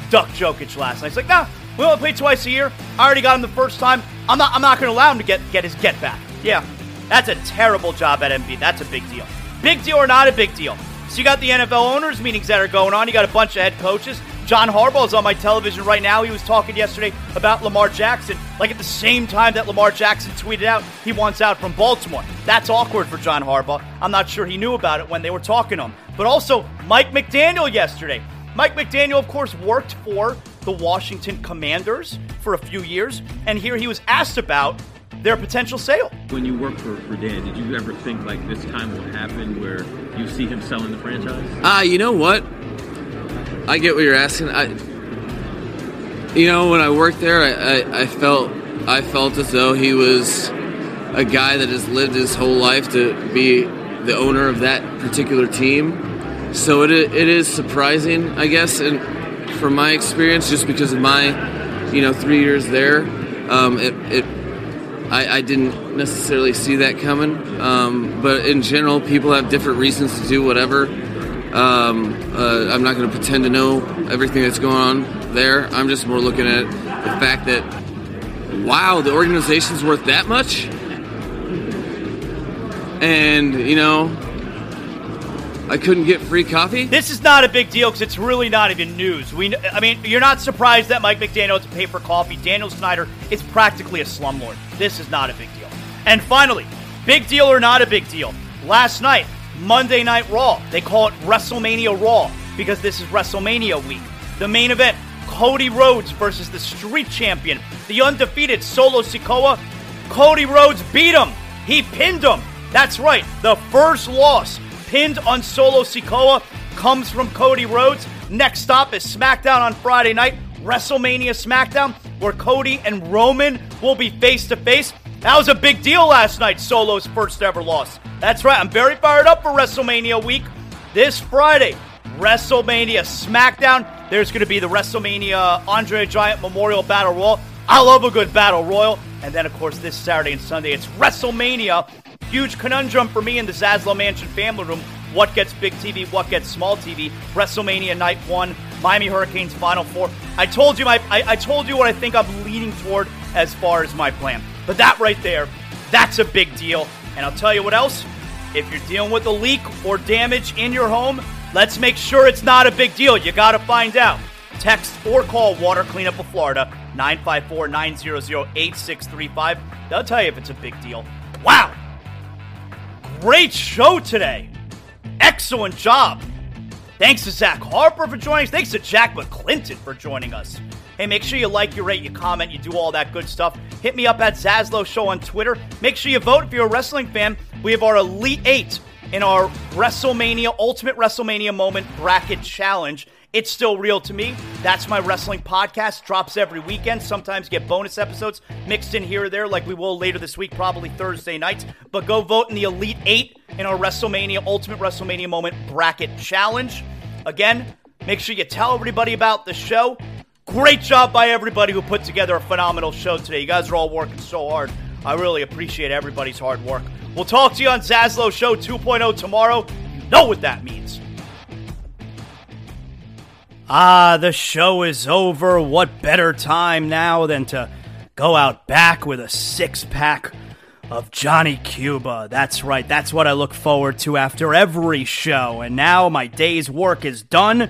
ducked Jokic last night. It's like, nah, we only play twice a year. I already got him the first time. I'm not, I'm not going to allow him to get, get his get back. Yeah, that's a terrible job at Embiid. That's a big deal. Big deal or not a big deal? So you got the NFL owners meetings that are going on. You got a bunch of head coaches. John Harbaugh is on my television right now. He was talking yesterday about Lamar Jackson, like at the same time that Lamar Jackson tweeted out he wants out from Baltimore. That's awkward for John Harbaugh. I'm not sure he knew about it when they were talking to him. But also, Mike McDaniel yesterday. Mike McDaniel, of course, worked for the Washington Commanders for a few years, and here he was asked about their potential sale. When you worked for, for Dan, did you ever think like this time will happen where you see him selling the franchise? Ah, uh, you know what? I get what you're asking. I, you know, when I worked there, I, I, I felt I felt as though he was a guy that has lived his whole life to be the owner of that particular team. So it it is surprising, I guess, and from my experience, just because of my, you know, three years there, um, it, it I, I, didn't necessarily see that coming. Um, but in general, people have different reasons to do whatever. Um, uh, I'm not going to pretend to know everything that's going on there. I'm just more looking at the fact that, wow, the organization's worth that much. And, you know, I couldn't get free coffee. This is not a big deal because it's really not even news. We, I mean, you're not surprised that Mike McDaniel has to pay for coffee. Daniel Snyder is practically a slumlord. This is not a big deal. And finally, big deal or not a big deal? Last night, Monday Night Raw. They call it WrestleMania Raw because this is WrestleMania week. The main event Cody Rhodes versus the street champion, the undefeated Solo Sikoa. Cody Rhodes beat him. He pinned him. That's right. The first loss pinned on Solo Sikoa comes from Cody Rhodes. Next stop is SmackDown on Friday night, WrestleMania SmackDown, where Cody and Roman will be face to face. That was a big deal last night, Solo's first ever loss. That's right, I'm very fired up for WrestleMania week. This Friday, WrestleMania SmackDown. There's going to be the WrestleMania Andre Giant Memorial Battle Royal. I love a good Battle Royal. And then, of course, this Saturday and Sunday, it's WrestleMania. Huge conundrum for me in the Zaslow Mansion family room. What gets big TV? What gets small TV? WrestleMania Night One, Miami Hurricanes Final Four. I told you my, I, I told you what I think I'm leaning toward as far as my plan. But that right there, that's a big deal. And I'll tell you what else. If you're dealing with a leak or damage in your home, let's make sure it's not a big deal. You got to find out. Text or call Water Cleanup of Florida 954 900 8635. They'll tell you if it's a big deal. Wow! Great show today. Excellent job. Thanks to Zach Harper for joining us. Thanks to Jack McClinton for joining us. Hey, make sure you like, you rate, you comment, you do all that good stuff. Hit me up at Zaslow Show on Twitter. Make sure you vote if you're a wrestling fan. We have our Elite Eight in our WrestleMania, Ultimate WrestleMania Moment Bracket Challenge. It's still real to me. That's my wrestling podcast. Drops every weekend. Sometimes get bonus episodes mixed in here or there, like we will later this week, probably Thursday night. But go vote in the Elite Eight in our WrestleMania Ultimate WrestleMania Moment Bracket Challenge. Again, make sure you tell everybody about the show. Great job by everybody who put together a phenomenal show today. You guys are all working so hard. I really appreciate everybody's hard work. We'll talk to you on Zaslow Show 2.0 tomorrow. You know what that means. Ah, the show is over. What better time now than to go out back with a six pack of Johnny Cuba? That's right, that's what I look forward to after every show. And now my day's work is done.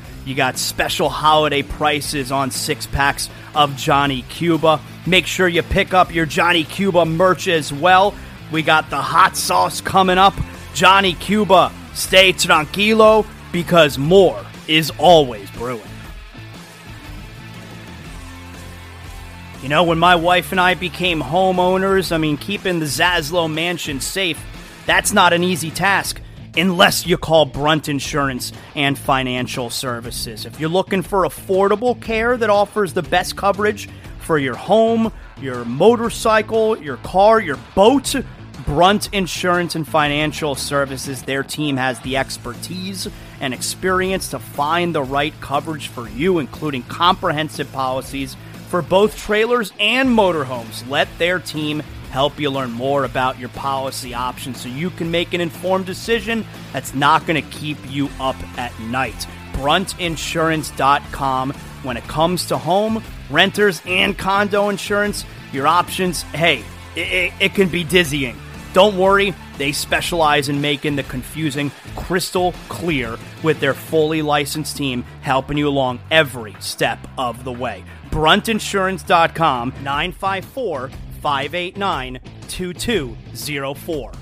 you got special holiday prices on six packs of Johnny Cuba. Make sure you pick up your Johnny Cuba merch as well. We got the hot sauce coming up. Johnny Cuba, stay tranquilo because more is always brewing. You know, when my wife and I became homeowners, I mean, keeping the Zaslow mansion safe, that's not an easy task unless you call Brunt Insurance and Financial Services. If you're looking for affordable care that offers the best coverage for your home, your motorcycle, your car, your boat, Brunt Insurance and Financial Services, their team has the expertise and experience to find the right coverage for you, including comprehensive policies for both trailers and motorhomes. Let their team help you learn more about your policy options so you can make an informed decision that's not going to keep you up at night. Bruntinsurance.com. When it comes to home, renters, and condo insurance, your options, hey, it, it can be dizzying. Don't worry, they specialize in making the confusing crystal clear with their fully licensed team helping you along every step of the way. Bruntinsurance.com 954 589 2204.